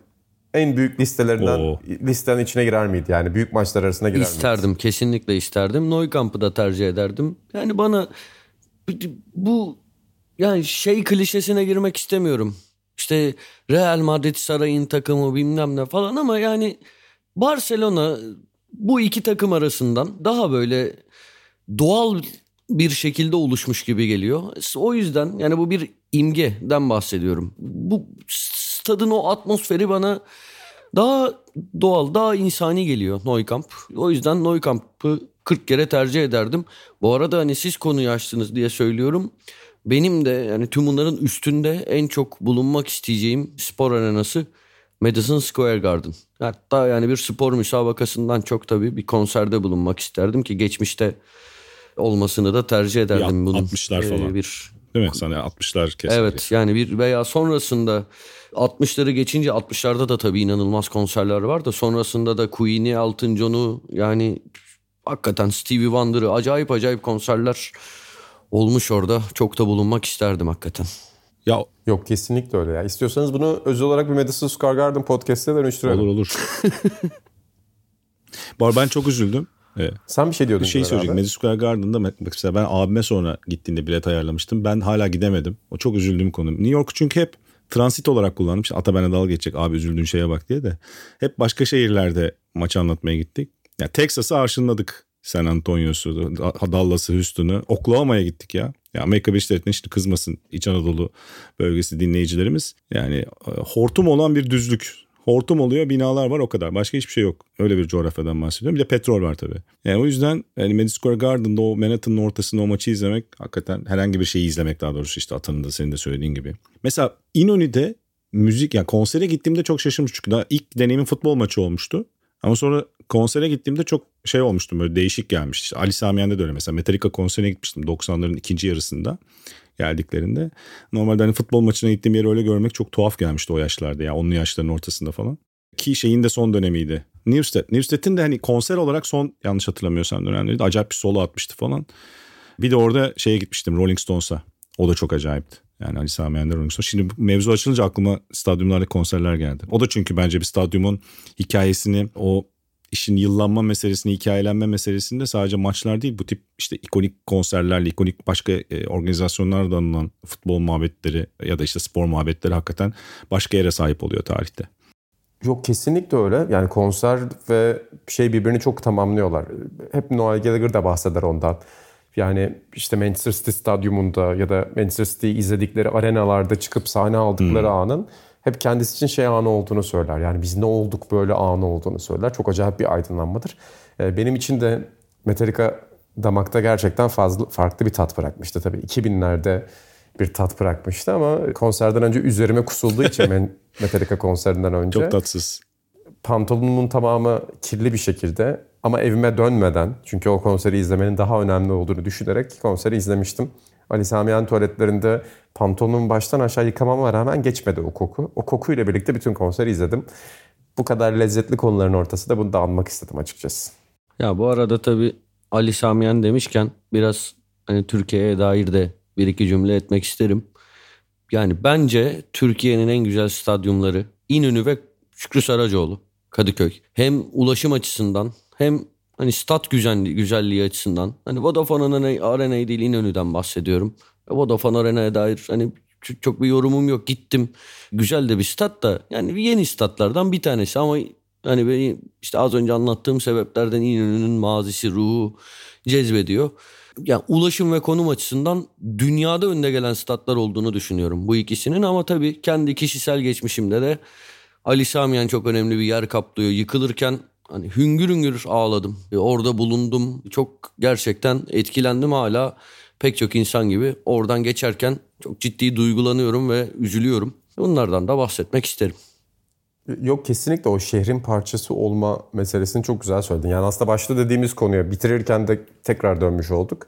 en büyük listelerinden Oo. listenin içine girer miydi? Yani büyük maçlar arasına girer miydi? İsterdim kesinlikle isterdim. Neukamp'ı da tercih ederdim. Yani bana bu yani şey klişesine girmek istemiyorum. İşte Real Madrid sarayın takımı bilmem ne falan ama yani Barcelona bu iki takım arasından daha böyle doğal bir şekilde oluşmuş gibi geliyor. O yüzden yani bu bir imgeden bahsediyorum. Bu stadın o atmosferi bana daha doğal, daha insani geliyor Neukamp. O yüzden Neukamp'ı 40 kere tercih ederdim. Bu arada hani siz konuyu açtınız diye söylüyorum. Benim de yani tüm bunların üstünde en çok bulunmak isteyeceğim spor arenası Madison Square Garden. Hatta yani bir spor müsabakasından çok tabii bir konserde bulunmak isterdim ki geçmişte olmasını da tercih ederdim bunun. 60'lar Ee, falan. bir değil mi? Sana 60'lar keser. Evet yani bir veya sonrasında 60'ları geçince 60'larda da tabii inanılmaz konserler var da sonrasında da Queen'i, Elton John'u yani hakikaten Stevie Wonder'ı acayip acayip konserler olmuş orada. Çok da bulunmak isterdim hakikaten. Ya Yok kesinlikle öyle ya. İstiyorsanız bunu özel olarak bir Madison Square Garden podcast'e dönüştürelim. olur olur. [LAUGHS] Bu ben çok üzüldüm. Evet. Sen bir şey diyordun. Bir şey söyleyecek. Madison Square Garden'da mesela ben abime sonra gittiğinde bilet ayarlamıştım. Ben hala gidemedim. O çok üzüldüğüm konu. New York çünkü hep transit olarak kullanmış. Ata bana dalga geçecek abi üzüldüğün şeye bak diye de. Hep başka şehirlerde maç anlatmaya gittik. Ya Texas'ı arşınladık. San Antonio'su, Dallas'ı, Houston'u. Oklahoma'ya gittik ya. Ya Amerika Birleşik Devletleri'ne şimdi kızmasın İç Anadolu bölgesi dinleyicilerimiz. Yani e, hortum olan bir düzlük. Hortum oluyor binalar var o kadar. Başka hiçbir şey yok. Öyle bir coğrafyadan bahsediyorum. Bir de petrol var tabii. Yani o yüzden yani Madison Square Garden'da o Manhattan'ın ortasında o maçı izlemek hakikaten herhangi bir şeyi izlemek daha doğrusu işte Atan'ın da senin de söylediğin gibi. Mesela İnönü'de müzik yani konsere gittiğimde çok şaşırmış çünkü daha ilk deneyimim futbol maçı olmuştu. Ama sonra konsere gittiğimde çok şey olmuştum böyle değişik gelmişti. İşte Ali Samiyen'de de öyle mesela Metallica konserine gitmiştim 90'ların ikinci yarısında geldiklerinde. Normalde hani futbol maçına gittiğim yeri öyle görmek çok tuhaf gelmişti o yaşlarda ya onun yaşlarının ortasında falan. Ki şeyin de son dönemiydi. Newsted. Newsted'in de hani konser olarak son yanlış hatırlamıyorsam dönemlerinde acayip bir solo atmıştı falan. Bir de orada şeye gitmiştim Rolling Stones'a. O da çok acayipti. Yani Ali Sami Yen'de Rolling Stones. Şimdi mevzu açılınca aklıma stadyumlarda konserler geldi. O da çünkü bence bir stadyumun hikayesini o işin yıllanma meselesini, hikayelenme meselesinde sadece maçlar değil bu tip işte ikonik konserlerle, ikonik başka e, organizasyonlardan alınan futbol muhabbetleri ya da işte spor muhabbetleri hakikaten başka yere sahip oluyor tarihte. Yok kesinlikle öyle. Yani konser ve şey birbirini çok tamamlıyorlar. Hep Noel Gallagher da bahseder ondan. Yani işte Manchester City stadyumunda ya da Manchester City izledikleri arenalarda çıkıp sahne aldıkları hmm. anın hep kendisi için şey anı olduğunu söyler. Yani biz ne olduk böyle anı olduğunu söyler. Çok acayip bir aydınlanmadır. Benim için de Metallica damakta gerçekten fazla farklı bir tat bırakmıştı. Tabii 2000'lerde bir tat bırakmıştı ama konserden önce üzerime kusulduğu için [LAUGHS] ben Metallica konserinden önce. Çok tatsız. Pantolonumun tamamı kirli bir şekilde ama evime dönmeden çünkü o konseri izlemenin daha önemli olduğunu düşünerek konseri izlemiştim. Ali Samiyan tuvaletlerinde pantolonumu baştan aşağı yıkamama rağmen geçmedi o koku. O kokuyla birlikte bütün konseri izledim. Bu kadar lezzetli konuların ortasında bunu da anmak istedim açıkçası. Ya bu arada tabii Ali Samiyan demişken biraz hani Türkiye'ye dair de bir iki cümle etmek isterim. Yani bence Türkiye'nin en güzel stadyumları İnönü ve Şükrü Saracoğlu, Kadıköy. Hem ulaşım açısından hem hani stat güzelliği, güzelliği açısından. Hani Vodafone Arena'yı değil İnönü'den bahsediyorum. Vodafone Arena'ya dair hani çok bir yorumum yok. Gittim. Güzel de bir stat da yani yeni statlardan bir tanesi ama hani işte az önce anlattığım sebeplerden İnönü'nün mazisi, ruhu cezbediyor yani ulaşım ve konum açısından dünyada önde gelen statlar olduğunu düşünüyorum bu ikisinin ama tabii kendi kişisel geçmişimde de Ali Samiyen çok önemli bir yer kaplıyor. Yıkılırken hani hüngür hüngür ağladım. ve orada bulundum. Çok gerçekten etkilendim hala pek çok insan gibi. Oradan geçerken çok ciddi duygulanıyorum ve üzülüyorum. Bunlardan da bahsetmek isterim. Yok kesinlikle o şehrin parçası olma meselesini çok güzel söyledin. Yani aslında başta dediğimiz konuya bitirirken de tekrar dönmüş olduk.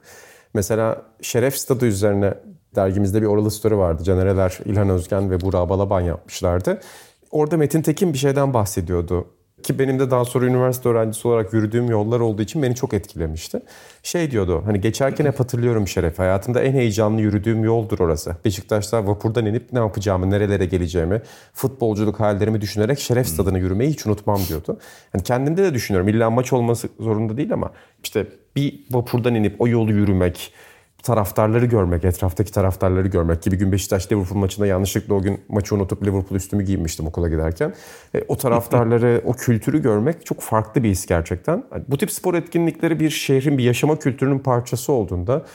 Mesela Şeref Stadı üzerine dergimizde bir oralı story vardı. Canereler İlhan Özgen ve Burak Balaban yapmışlardı. Orada Metin Tekin bir şeyden bahsediyordu. Ki benim de daha sonra üniversite öğrencisi olarak yürüdüğüm yollar olduğu için beni çok etkilemişti. Şey diyordu hani geçerken hep hatırlıyorum Şeref. Hayatımda en heyecanlı yürüdüğüm yoldur orası. Beşiktaş'ta vapurdan inip ne yapacağımı, nerelere geleceğimi, futbolculuk hayallerimi düşünerek Şeref stadına yürümeyi hiç unutmam diyordu. Hani kendimde de düşünüyorum. İlla maç olması zorunda değil ama işte bir vapurdan inip o yolu yürümek, taraftarları görmek, etraftaki taraftarları görmek gibi gün Beşiktaş Liverpool maçında yanlışlıkla o gün maçı unutup Liverpool üstümü giymiştim okula giderken. E, o taraftarları, [LAUGHS] o kültürü görmek çok farklı bir his gerçekten. Bu tip spor etkinlikleri bir şehrin bir yaşama kültürünün parçası olduğunda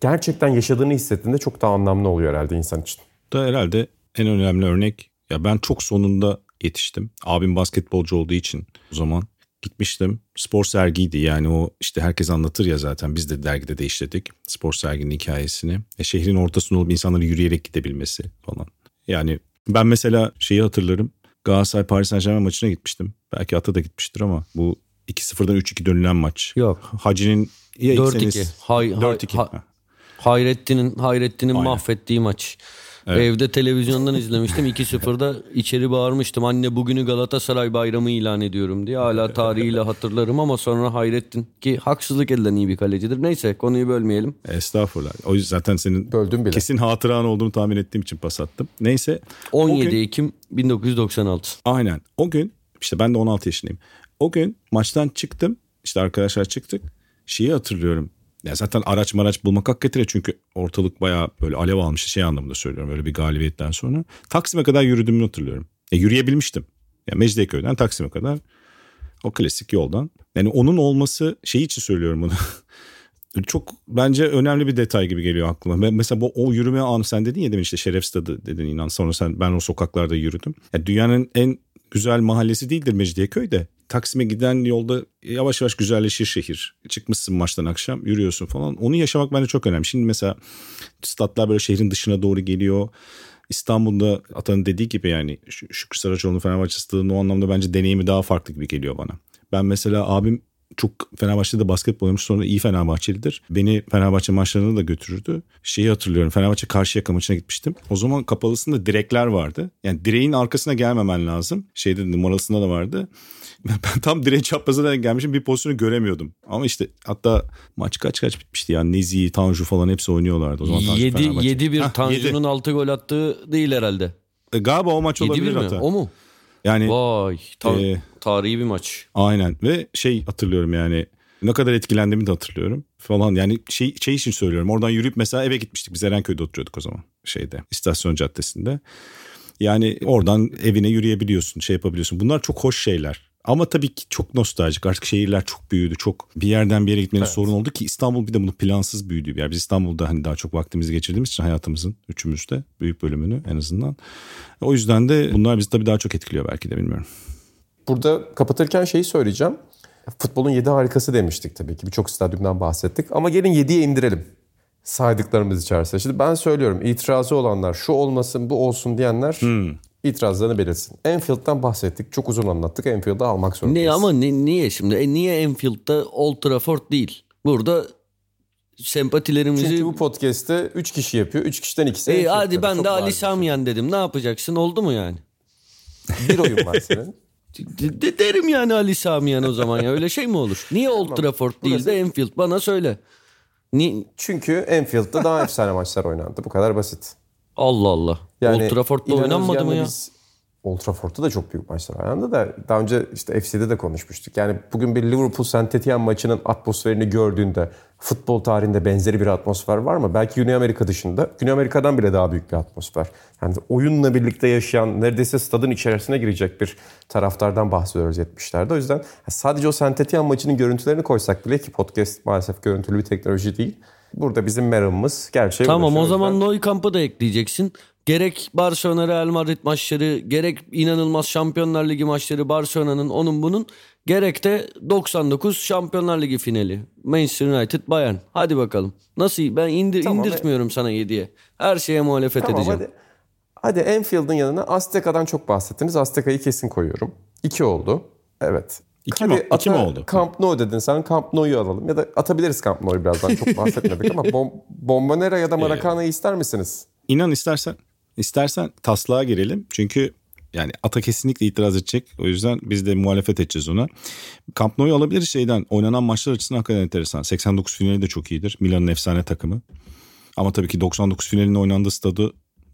gerçekten yaşadığını hissettiğinde çok daha anlamlı oluyor herhalde insan için. Da herhalde en önemli örnek ya ben çok sonunda yetiştim. Abim basketbolcu olduğu için o zaman gitmiştim. Spor sergiydi yani o işte herkes anlatır ya zaten biz de dergide de işledik spor serginin hikayesini. E, şehrin ortasında olup insanların yürüyerek gidebilmesi falan. Yani ben mesela şeyi hatırlarım. Galatasaray Paris Saint Germain maçına gitmiştim. Belki Ata da gitmiştir ama bu 2-0'dan 3-2 dönülen maç. Yok. Hacı'nin 4-2. Hay, 4-2. Ha, Hayrettin'in Hayrettin'in mahvettiği maç. Evde televizyondan izlemiştim. 2-0'da içeri bağırmıştım. Anne bugünü Galatasaray bayramı ilan ediyorum diye. Hala tarihiyle hatırlarım ama sonra Hayrettin ki haksızlık edilen iyi bir kalecidir. Neyse konuyu bölmeyelim. Estağfurullah. O yüzden zaten senin Böldüm bile. kesin hatıran olduğunu tahmin ettiğim için pas attım. Neyse. 17 O gün- Ekim 1996. Aynen. O gün işte ben de 16 yaşındayım. O gün maçtan çıktım. İşte arkadaşlar çıktık. Şeyi hatırlıyorum. Ya zaten araç maraç bulmak hak getire çünkü ortalık bayağı böyle alev almıştı şey anlamında söylüyorum öyle bir galibiyetten sonra. Taksim'e kadar yürüdüğümü hatırlıyorum. Ya yürüyebilmiştim. Ya Mecidiyeköy'den Taksim'e kadar o klasik yoldan. Yani onun olması şey için söylüyorum bunu. [LAUGHS] Çok bence önemli bir detay gibi geliyor aklıma. Mesela bu o yürüme anı sen dedin ya demin işte Şeref Stadı dedin inan. Sonra sen ben o sokaklarda yürüdüm. Ya dünyanın en güzel mahallesi değildir Mecidiyeköy de. Taksim'e giden yolda yavaş yavaş güzelleşir şehir. Çıkmışsın maçtan akşam yürüyorsun falan. Onu yaşamak bence çok önemli. Şimdi mesela statlar böyle şehrin dışına doğru geliyor. İstanbul'da Atan'ın dediği gibi yani Şü- Şükrü Saraçoğlu'nun Fenerbahçe stadının o anlamda bence deneyimi daha farklı gibi geliyor bana. Ben mesela abim çok Fenerbahçe'de basketbol oynamış sonra iyi Fenerbahçelidir. Beni Fenerbahçe maçlarına da götürürdü. Şeyi hatırlıyorum Fenerbahçe Karşıyaka maçına gitmiştim. O zaman kapalısında direkler vardı. Yani direğin arkasına gelmemen lazım. Şeyde numarasında da vardı. [LAUGHS] Ben tam direğin çaprazına gelmişim bir pozisyonu göremiyordum. Ama işte hatta maç kaç kaç bitmişti yani Nezi, Tanju falan hepsi oynuyorlardı. O zaman Tanju 7 Fenerbahçe. 7 1 Hah, Tanju'nun yedi. 6 gol attığı değil herhalde. E, Galiba o maç 7 olabilir 1 mi? hatta. O mu? Yani Vay. ta- Ee, tarihi bir maç. Aynen ve şey hatırlıyorum yani ne kadar etkilendiğimi de hatırlıyorum falan yani şey, şey için söylüyorum oradan yürüyüp mesela eve gitmiştik biz Erenköy'de oturuyorduk o zaman şeyde istasyon caddesinde. Yani oradan evine yürüyebiliyorsun şey yapabiliyorsun bunlar çok hoş şeyler. Ama tabii ki çok nostaljik artık şehirler çok büyüdü çok bir yerden bir yere gitmenin sorun oldu ki İstanbul bir de bunu plansız büyüdü bir yer. Biz İstanbul'da hani daha çok vaktimizi geçirdiğimiz için hayatımızın üçümüzde büyük bölümünü en azından. O yüzden de bunlar bizi tabii daha çok etkiliyor belki de bilmiyorum. Burada kapatırken şeyi söyleyeceğim. Futbolun 7 harikası demiştik tabii ki. Birçok stadyumdan bahsettik. Ama gelin 7'ye indirelim. Saydıklarımız içerisinde. Şimdi ben söylüyorum. itirazı olanlar, şu olmasın, bu olsun diyenler itirazlarını belirtsin. Enfield'dan bahsettik. Çok uzun anlattık. Enfield'ı almak zorundayız. Ne ama ne, niye şimdi? E, niye Enfield'da Old Trafford değil? Burada sempatilerimizi Çünkü bu podcast'te 3 kişi yapıyor. 3 kişiden ikisi. E, Enfield'da. hadi ben Çok de Ali bariz. Samiyen dedim. Ne yapacaksın? Oldu mu yani? Bir oyun var senin. [LAUGHS] De- de- derim yani Ali Samiyen o zaman ya. Öyle şey mi olur? Niye Old Trafford değil de Enfield? Bana söyle. Ni Çünkü Enfield'da daha efsane maçlar oynandı. Bu kadar basit. Allah Allah. Old Trafford'da oynanmadı mı ya? Biz, Old Trafford'da da çok büyük maçlar oynandı da daha önce işte FC'de de konuşmuştuk. Yani bugün bir Liverpool Saint Etienne maçının atmosferini gördüğünde futbol tarihinde benzeri bir atmosfer var mı? Belki Güney Amerika dışında. Güney Amerika'dan bile daha büyük bir atmosfer. Yani oyunla birlikte yaşayan neredeyse stadın içerisine girecek bir taraftardan bahsediyoruz 70'lerde. O yüzden sadece o Saint Etienne maçının görüntülerini koysak bile ki podcast maalesef görüntülü bir teknoloji değil. Burada bizim meramımız gerçeğe Tamam o zaman yüzden- Neukamp'ı da ekleyeceksin. Gerek Barcelona Real Madrid maçları, gerek inanılmaz Şampiyonlar Ligi maçları Barcelona'nın onun bunun, gerek de 99 Şampiyonlar Ligi finali. Manchester United Bayern. Hadi bakalım. Nasıl? Ben indir, Tamam, indirtmiyorum sana 7'ye. Her şeye muhalefet Tamam edeceğim. hadi. Hadi Enfield'ın yanına Azteca'dan çok bahsettiniz. Azteca'yı kesin koyuyorum. İki oldu. Evet. İki Hadi mi- iki mi ata- oldu? Camp Nou dedin sen. Camp Nou'yu alalım. Ya da atabiliriz Camp Nou'yu birazdan. Çok bahsetmedik ama Bom Bombonera ya da [LAUGHS] Maracana'yı ister misiniz? İnan istersen istersen taslağa girelim. Çünkü yani Ata kesinlikle itiraz edecek. O yüzden biz de muhalefet edeceğiz ona. Camp Nou'yu alabiliriz şeyden. Oynanan maçlar açısından hakikaten enteresan. 89 finali de çok iyidir. Milan'ın efsane takımı. Ama tabii ki 99 finalinin oynandığı stadı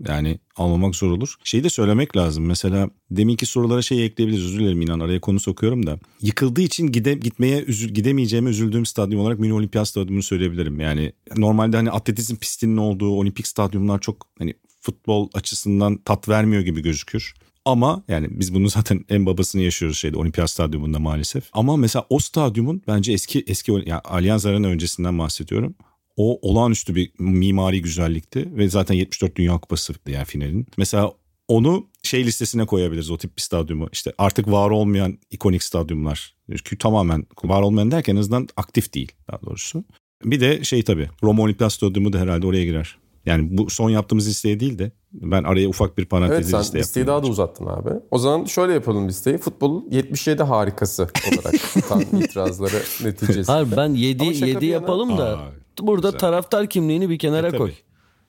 yani almamak zor olur. Şeyi de söylemek lazım. Mesela deminki sorulara şey ekleyebiliriz. Özür dilerim inan araya konu sokuyorum da. Yıkıldığı için gide, gitmeye üzül, gidemeyeceğime üzüldüğüm stadyum olarak Mini Olimpiyat Stadyumu'nu söyleyebilirim. Yani normalde hani atletizm pistinin olduğu olimpik stadyumlar çok hani futbol açısından tat vermiyor gibi gözükür. Ama yani biz bunu [LAUGHS] zaten en babasını yaşıyoruz şeyde olimpiyat stadyumunda maalesef. Ama mesela o stadyumun bence eski eski yani Allianz Arena öncesinden bahsediyorum. O olağanüstü bir mimari güzellikti ve zaten 74 Dünya Kupası yani finalin. Mesela onu şey listesine koyabiliriz o tip bir stadyumu. İşte artık var olmayan ikonik stadyumlar. Çünkü tamamen var olmayan derken en azından aktif değil daha doğrusu. Bir de şey tabii Roma Olimpiyat Stadyumu da herhalde oraya girer. Yani bu son yaptığımız listeye değil de ben araya ufak bir Evet parantezi sen liste listeyi yaptım. daha da uzattın abi. O zaman şöyle yapalım listeyi. Futbol 77 harikası olarak [LAUGHS] tam itirazları neticesi. Hayır ben 7 Ama şaka 7 bir yana- yapalım da Aa, burada güzel. taraftar kimliğini bir kenara E, tabii. koy.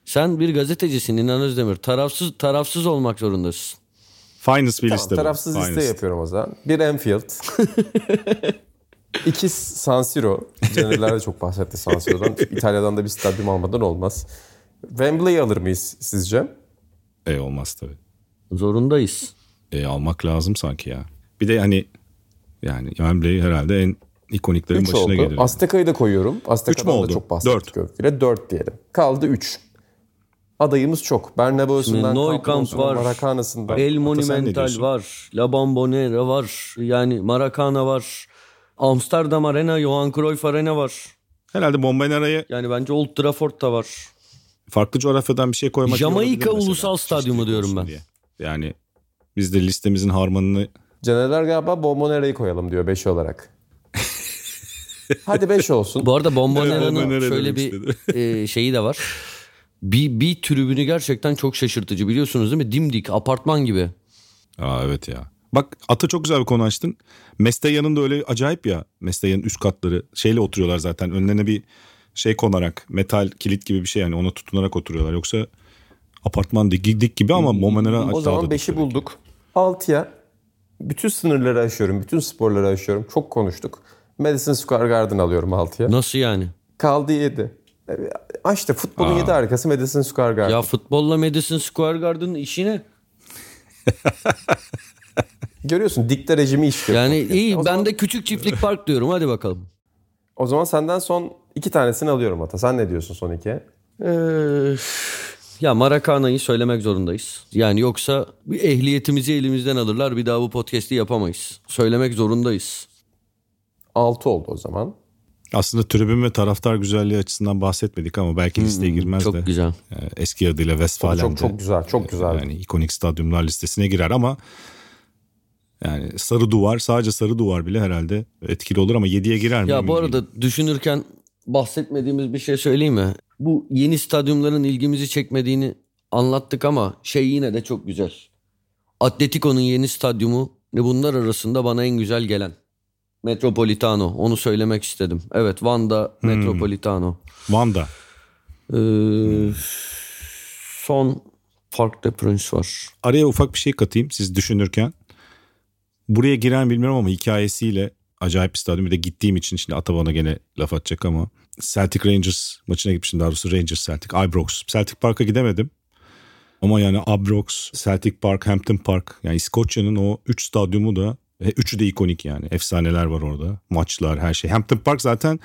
Sen bir gazetecisin İnan Özdemir. Tarafsız tarafsız olmak zorundasın. Finest bir Tamam, liste bu. tarafsız liste Finest. yapıyorum o zaman. Bir Enfield. [LAUGHS] İki San Siro. Canerler de çok bahsetti San Siro'dan. İtalya'dan da bir stadyum almadan olmaz. Wembley'i alır mıyız sizce? E olmaz tabii. Zorundayız. E almak lazım sanki ya. Bir de hani yani Wembley herhalde en ikoniklerin 3 başına oldu. gelir. Azteka'yı da koyuyorum. Azteka'dan da oldu? çok bahsettik. Dört. 4 diyelim. Kaldı 3. Adayımız çok. Bernabeu'sundan, Nou'sundan, var. Maracana'sından. El Monumental var. La Bombonera var. Yani Maracana var. Amsterdam Arena, Johan Cruyff Arena var. Herhalde Bombenera'ya Yani bence Old Trafford da var. Farklı coğrafyadan bir şey koymak Jamaika. Ulusal Stadyumu Çeşitlilik diyorum ben. diye. Yani biz de listemizin harmanını Canerler galiba Bombonera'yı koyalım diyor 5 olarak. [LAUGHS] Hadi 5 olsun. Bu arada Bombonera'nın Bombonera şöyle bir e, şeyi de var. Bir, bir tribünü gerçekten çok şaşırtıcı biliyorsunuz değil mi? Dimdik, apartman gibi. Aa evet ya. Bak Ata çok güzel bir konu açtın. Mesteya'nın da öyle acayip ya. Mesteya'nın üst katları şeyle oturuyorlar zaten. Önlerine bir şey konarak metal kilit gibi bir şey yani ona tutunarak oturuyorlar. Yoksa apartman dik, dik gibi ama Momenera O zaman da 5'i dik. bulduk. 6'ya bütün sınırları aşıyorum. Bütün sporları aşıyorum. Çok konuştuk. Madison Square Garden alıyorum 6'ya. Nasıl yani? Kaldı 7. İşte futbolun 7 harikası Madison Square Garden. Ya futbolla Madison Square Garden'ın işi ne? [LAUGHS] Görüyorsun dikte rejimi işliyor. Yani iyi ben zaman- de küçük çiftlik park diyorum hadi bakalım. O zaman senden son iki tanesini alıyorum Ata. Sen ne diyorsun son ikiye? Ee, ya Maracana'yı söylemek zorundayız. Yani yoksa bir ehliyetimizi elimizden alırlar bir daha bu podcast'i yapamayız. Söylemek zorundayız. 6 oldu o zaman. Aslında tribün ve taraftar güzelliği açısından bahsetmedik ama belki listeye girmez Çok de. güzel. Ee, Eski adıyla Westfalen'de. Çok çok güzel. Çok güzel. Yani ikonik stadyumlar listesine girer ama yani sarı duvar sadece sarı duvar bile herhalde etkili olur ama 7'ye girer mi? Ya bu arada düşünürken bahsetmediğimiz bir şey söyleyeyim mi? Bu yeni stadyumların ilgimizi çekmediğini anlattık ama şey yine de çok güzel. Atletico'nun yeni stadyumu ne bunlar arasında bana en güzel gelen. Metropolitano onu söylemek istedim. Evet Wanda Metropolitano. Van'da. Ee, son Park de Prince var. Araya ufak bir şey katayım siz düşünürken. Buraya giren bilmiyorum ama hikayesiyle acayip bir stadyum. Bir de gittiğim için şimdi Ataban'a gene laf atacak ama Celtic Rangers maçına gitmiştim daha doğrusu Rangers Celtic. Ibrox. Celtic Park'a gidemedim. Ama yani Ibrox, Celtic Park, Hampton Park yani İskoçya'nın o 3 stadyumu da üçü de ikonik yani. Efsaneler var orada. Maçlar her şey. Hampton Park zaten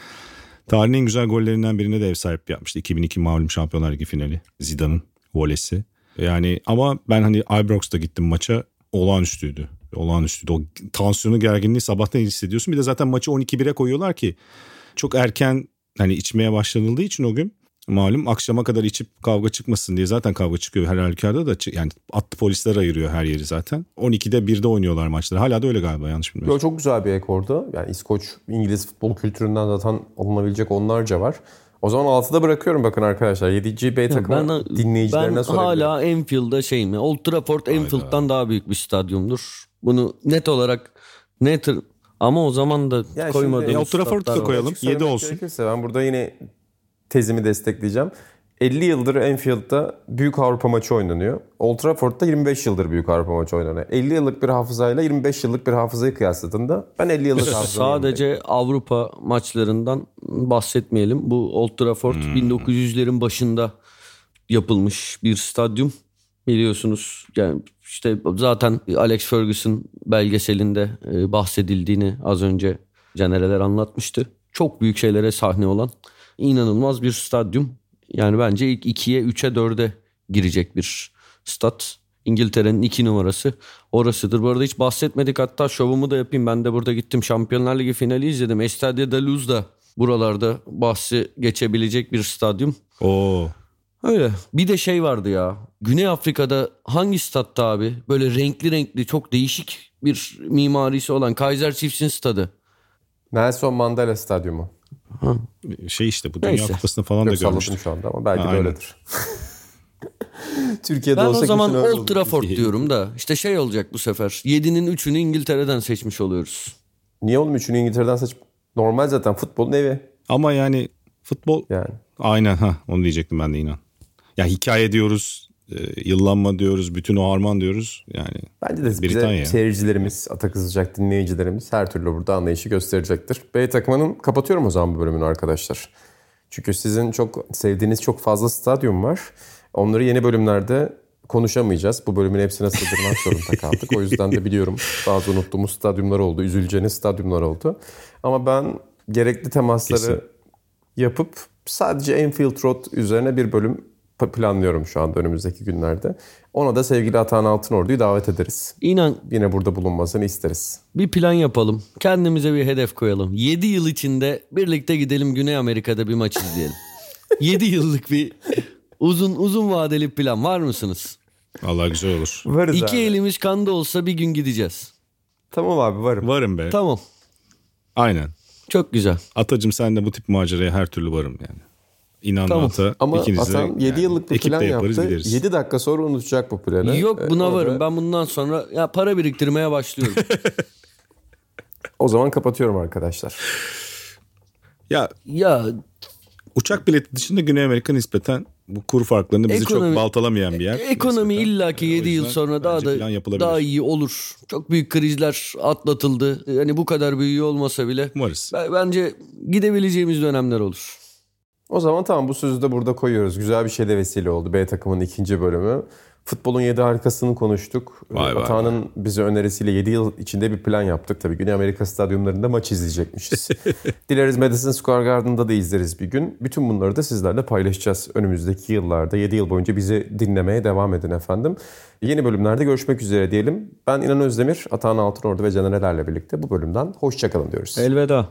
tarihin güzel gollerinden birine de ev sahipliği yapmıştı. 2002 malum Şampiyonlar Ligi finali. Zidane'ın volesi. Yani ama ben hani Ibrox'ta gittim maça olağanüstüydü. Olağanüstüydü. O tansiyonu gerginliği sabahtan hissediyorsun. Bir de zaten maçı 12-1'e koyuyorlar ki çok erken hani içmeye başlanıldığı için o gün malum akşama kadar içip kavga çıkmasın diye zaten kavga çıkıyor her halükarda da yani atlı polisler ayırıyor her yeri zaten. 12'de 1'de oynuyorlar maçları. Hala da öyle galiba yanlış bilmiyorsam. Yo, çok güzel bir ekordu. Yani İskoç, İngiliz futbol kültüründen zaten alınabilecek onlarca var. O zaman 6'da bırakıyorum bakın arkadaşlar. 7. B takımı Ben, dinleyicilerine ben sorabilirim. hala Enfield'da şeyim ya. Old Trafford Enfield'dan daha büyük bir stadyumdur. Bunu net olarak net ama o zaman da Yani koymadığımız şimdi- Old Trafford'u da koyalım. Açık 7 söylemek olsun. Ben burada yine tezimi destekleyeceğim. 50 yıldır Enfield'da büyük Avrupa maçı oynanıyor. Old Trafford'da 25 yıldır büyük Avrupa maçı oynanıyor. 50 yıllık bir hafızayla 25 yıllık bir hafızayı kıyasladığında ben 50 yıllık hafızayı Sadece Avrupa maçlarından bahsetmeyelim. Bu Old Trafford Hmm. 1900'lerin başında yapılmış bir stadyum. Biliyorsunuz yani işte zaten Alex Ferguson belgeselinde e, bahsedildiğini az önce Canereler anlatmıştı. Çok büyük şeylere sahne olan inanılmaz bir stadyum. Yani bence ilk 2'ye 3'e 4'e girecek bir stat. İngiltere'nin iki numarası orasıdır. Bu arada hiç bahsetmedik hatta şovumu da yapayım. Ben de burada gittim Şampiyonlar Ligi finali izledim. Estadio da Luz da buralarda bahsi geçebilecek bir stadyum. Oo. Öyle. Bir de şey vardı ya. Güney Afrika'da hangi statta abi? Böyle renkli renkli çok değişik bir mimarisi olan Kaiser Chiefs'in stadı. Nelson Mandela Stadyumu. Şey işte bu Dünya Neyse. Kupası'nı falan da Yok salladım görmüştük. şu anda ama belki Ha, de aynen. öyledir. [LAUGHS] Türkiye'de Ben olsa o zaman Old. Trafford diyorum da işte şey olacak bu sefer. 7'nin 3'ünü İngiltere'den seçmiş oluyoruz. Niye oğlum üçünü İngiltere'den seç? Normal zaten futbolun evi Ama yani futbol yani. aynen ha onu diyecektim ben de inan. Ya hikaye diyoruz, e, yıllanma diyoruz, bütün o harman diyoruz. Yani Bence de bize Britanya. seyircilerimiz, Ata kızacak dinleyicilerimiz her türlü burada anlayışı gösterecektir. B takımının kapatıyorum o zaman bu bölümünü arkadaşlar. Çünkü sizin çok sevdiğiniz çok fazla stadyum var. Onları yeni bölümlerde konuşamayacağız. Bu bölümün hepsine sığdırmak zorunda kaldık. O yüzden de biliyorum bazı unuttuğumuz stadyumlar oldu. Üzüleceğiniz stadyumlar oldu. Ama ben gerekli temasları Kesin. yapıp sadece Enfield Road üzerine bir bölüm planlıyorum şu anda önümüzdeki günlerde. Ona da sevgili Atahan Altınordu'yu davet ederiz. İnan Yine burada bulunmasını isteriz. bir plan yapalım. Kendimize bir hedef koyalım. 7 yıl içinde birlikte gidelim Güney Amerika'da bir maç izleyelim. [LAUGHS] 7 yıllık bir uzun uzun vadeli plan var mısınız? Allah güzel olur. Varız İki elimiz kanda olsa bir gün gideceğiz. Tamam abi varım. Varım be. Tamam. Aynen. Çok güzel. Atacım sen de bu tip maceraya her türlü varım yani. İnan Tamam. Ata Ama ikiniz de Atan 7 yani yıllık bir plan yaparız, yaptı. gideriz. 7 dakika sonra unutacak bu planı. Yok Ee, buna ona varım. Ben bundan sonra ya para biriktirmeye başlıyorum. [LAUGHS] O zaman kapatıyorum arkadaşlar. Ya ya uçak bileti dışında Güney Amerika nispeten bu kur farklarını bizi Ekonomi- çok baltalamayan bir yer. ekonomi nispeten. illaki Ee, o 7 yıl sonra daha da daha iyi olur. Çok büyük krizler atlatıldı. Yani bu kadar büyüğü olmasa bile Umarız. bence gidebileceğimiz dönemler olur. O zaman tamam bu sözü de burada koyuyoruz. Güzel bir şeyde vesile oldu. B takımın ikinci bölümü. Futbolun 7 harikasını konuştuk. Vay vay Atağan'ın bize önerisiyle 7 yıl içinde bir plan yaptık. Tabii Güney Amerika stadyumlarında maç izleyecekmişiz. [LAUGHS] Dileriz Madison Square Garden'da da izleriz bir gün. Bütün bunları da sizlerle paylaşacağız önümüzdeki yıllarda. 7 yıl boyunca bizi dinlemeye devam edin efendim. Yeni bölümlerde görüşmek üzere diyelim. Ben İnan Özdemir, Atahan Altınordu ve Caner Erler'le birlikte bu bölümden hoşçakalın diyoruz. Elveda.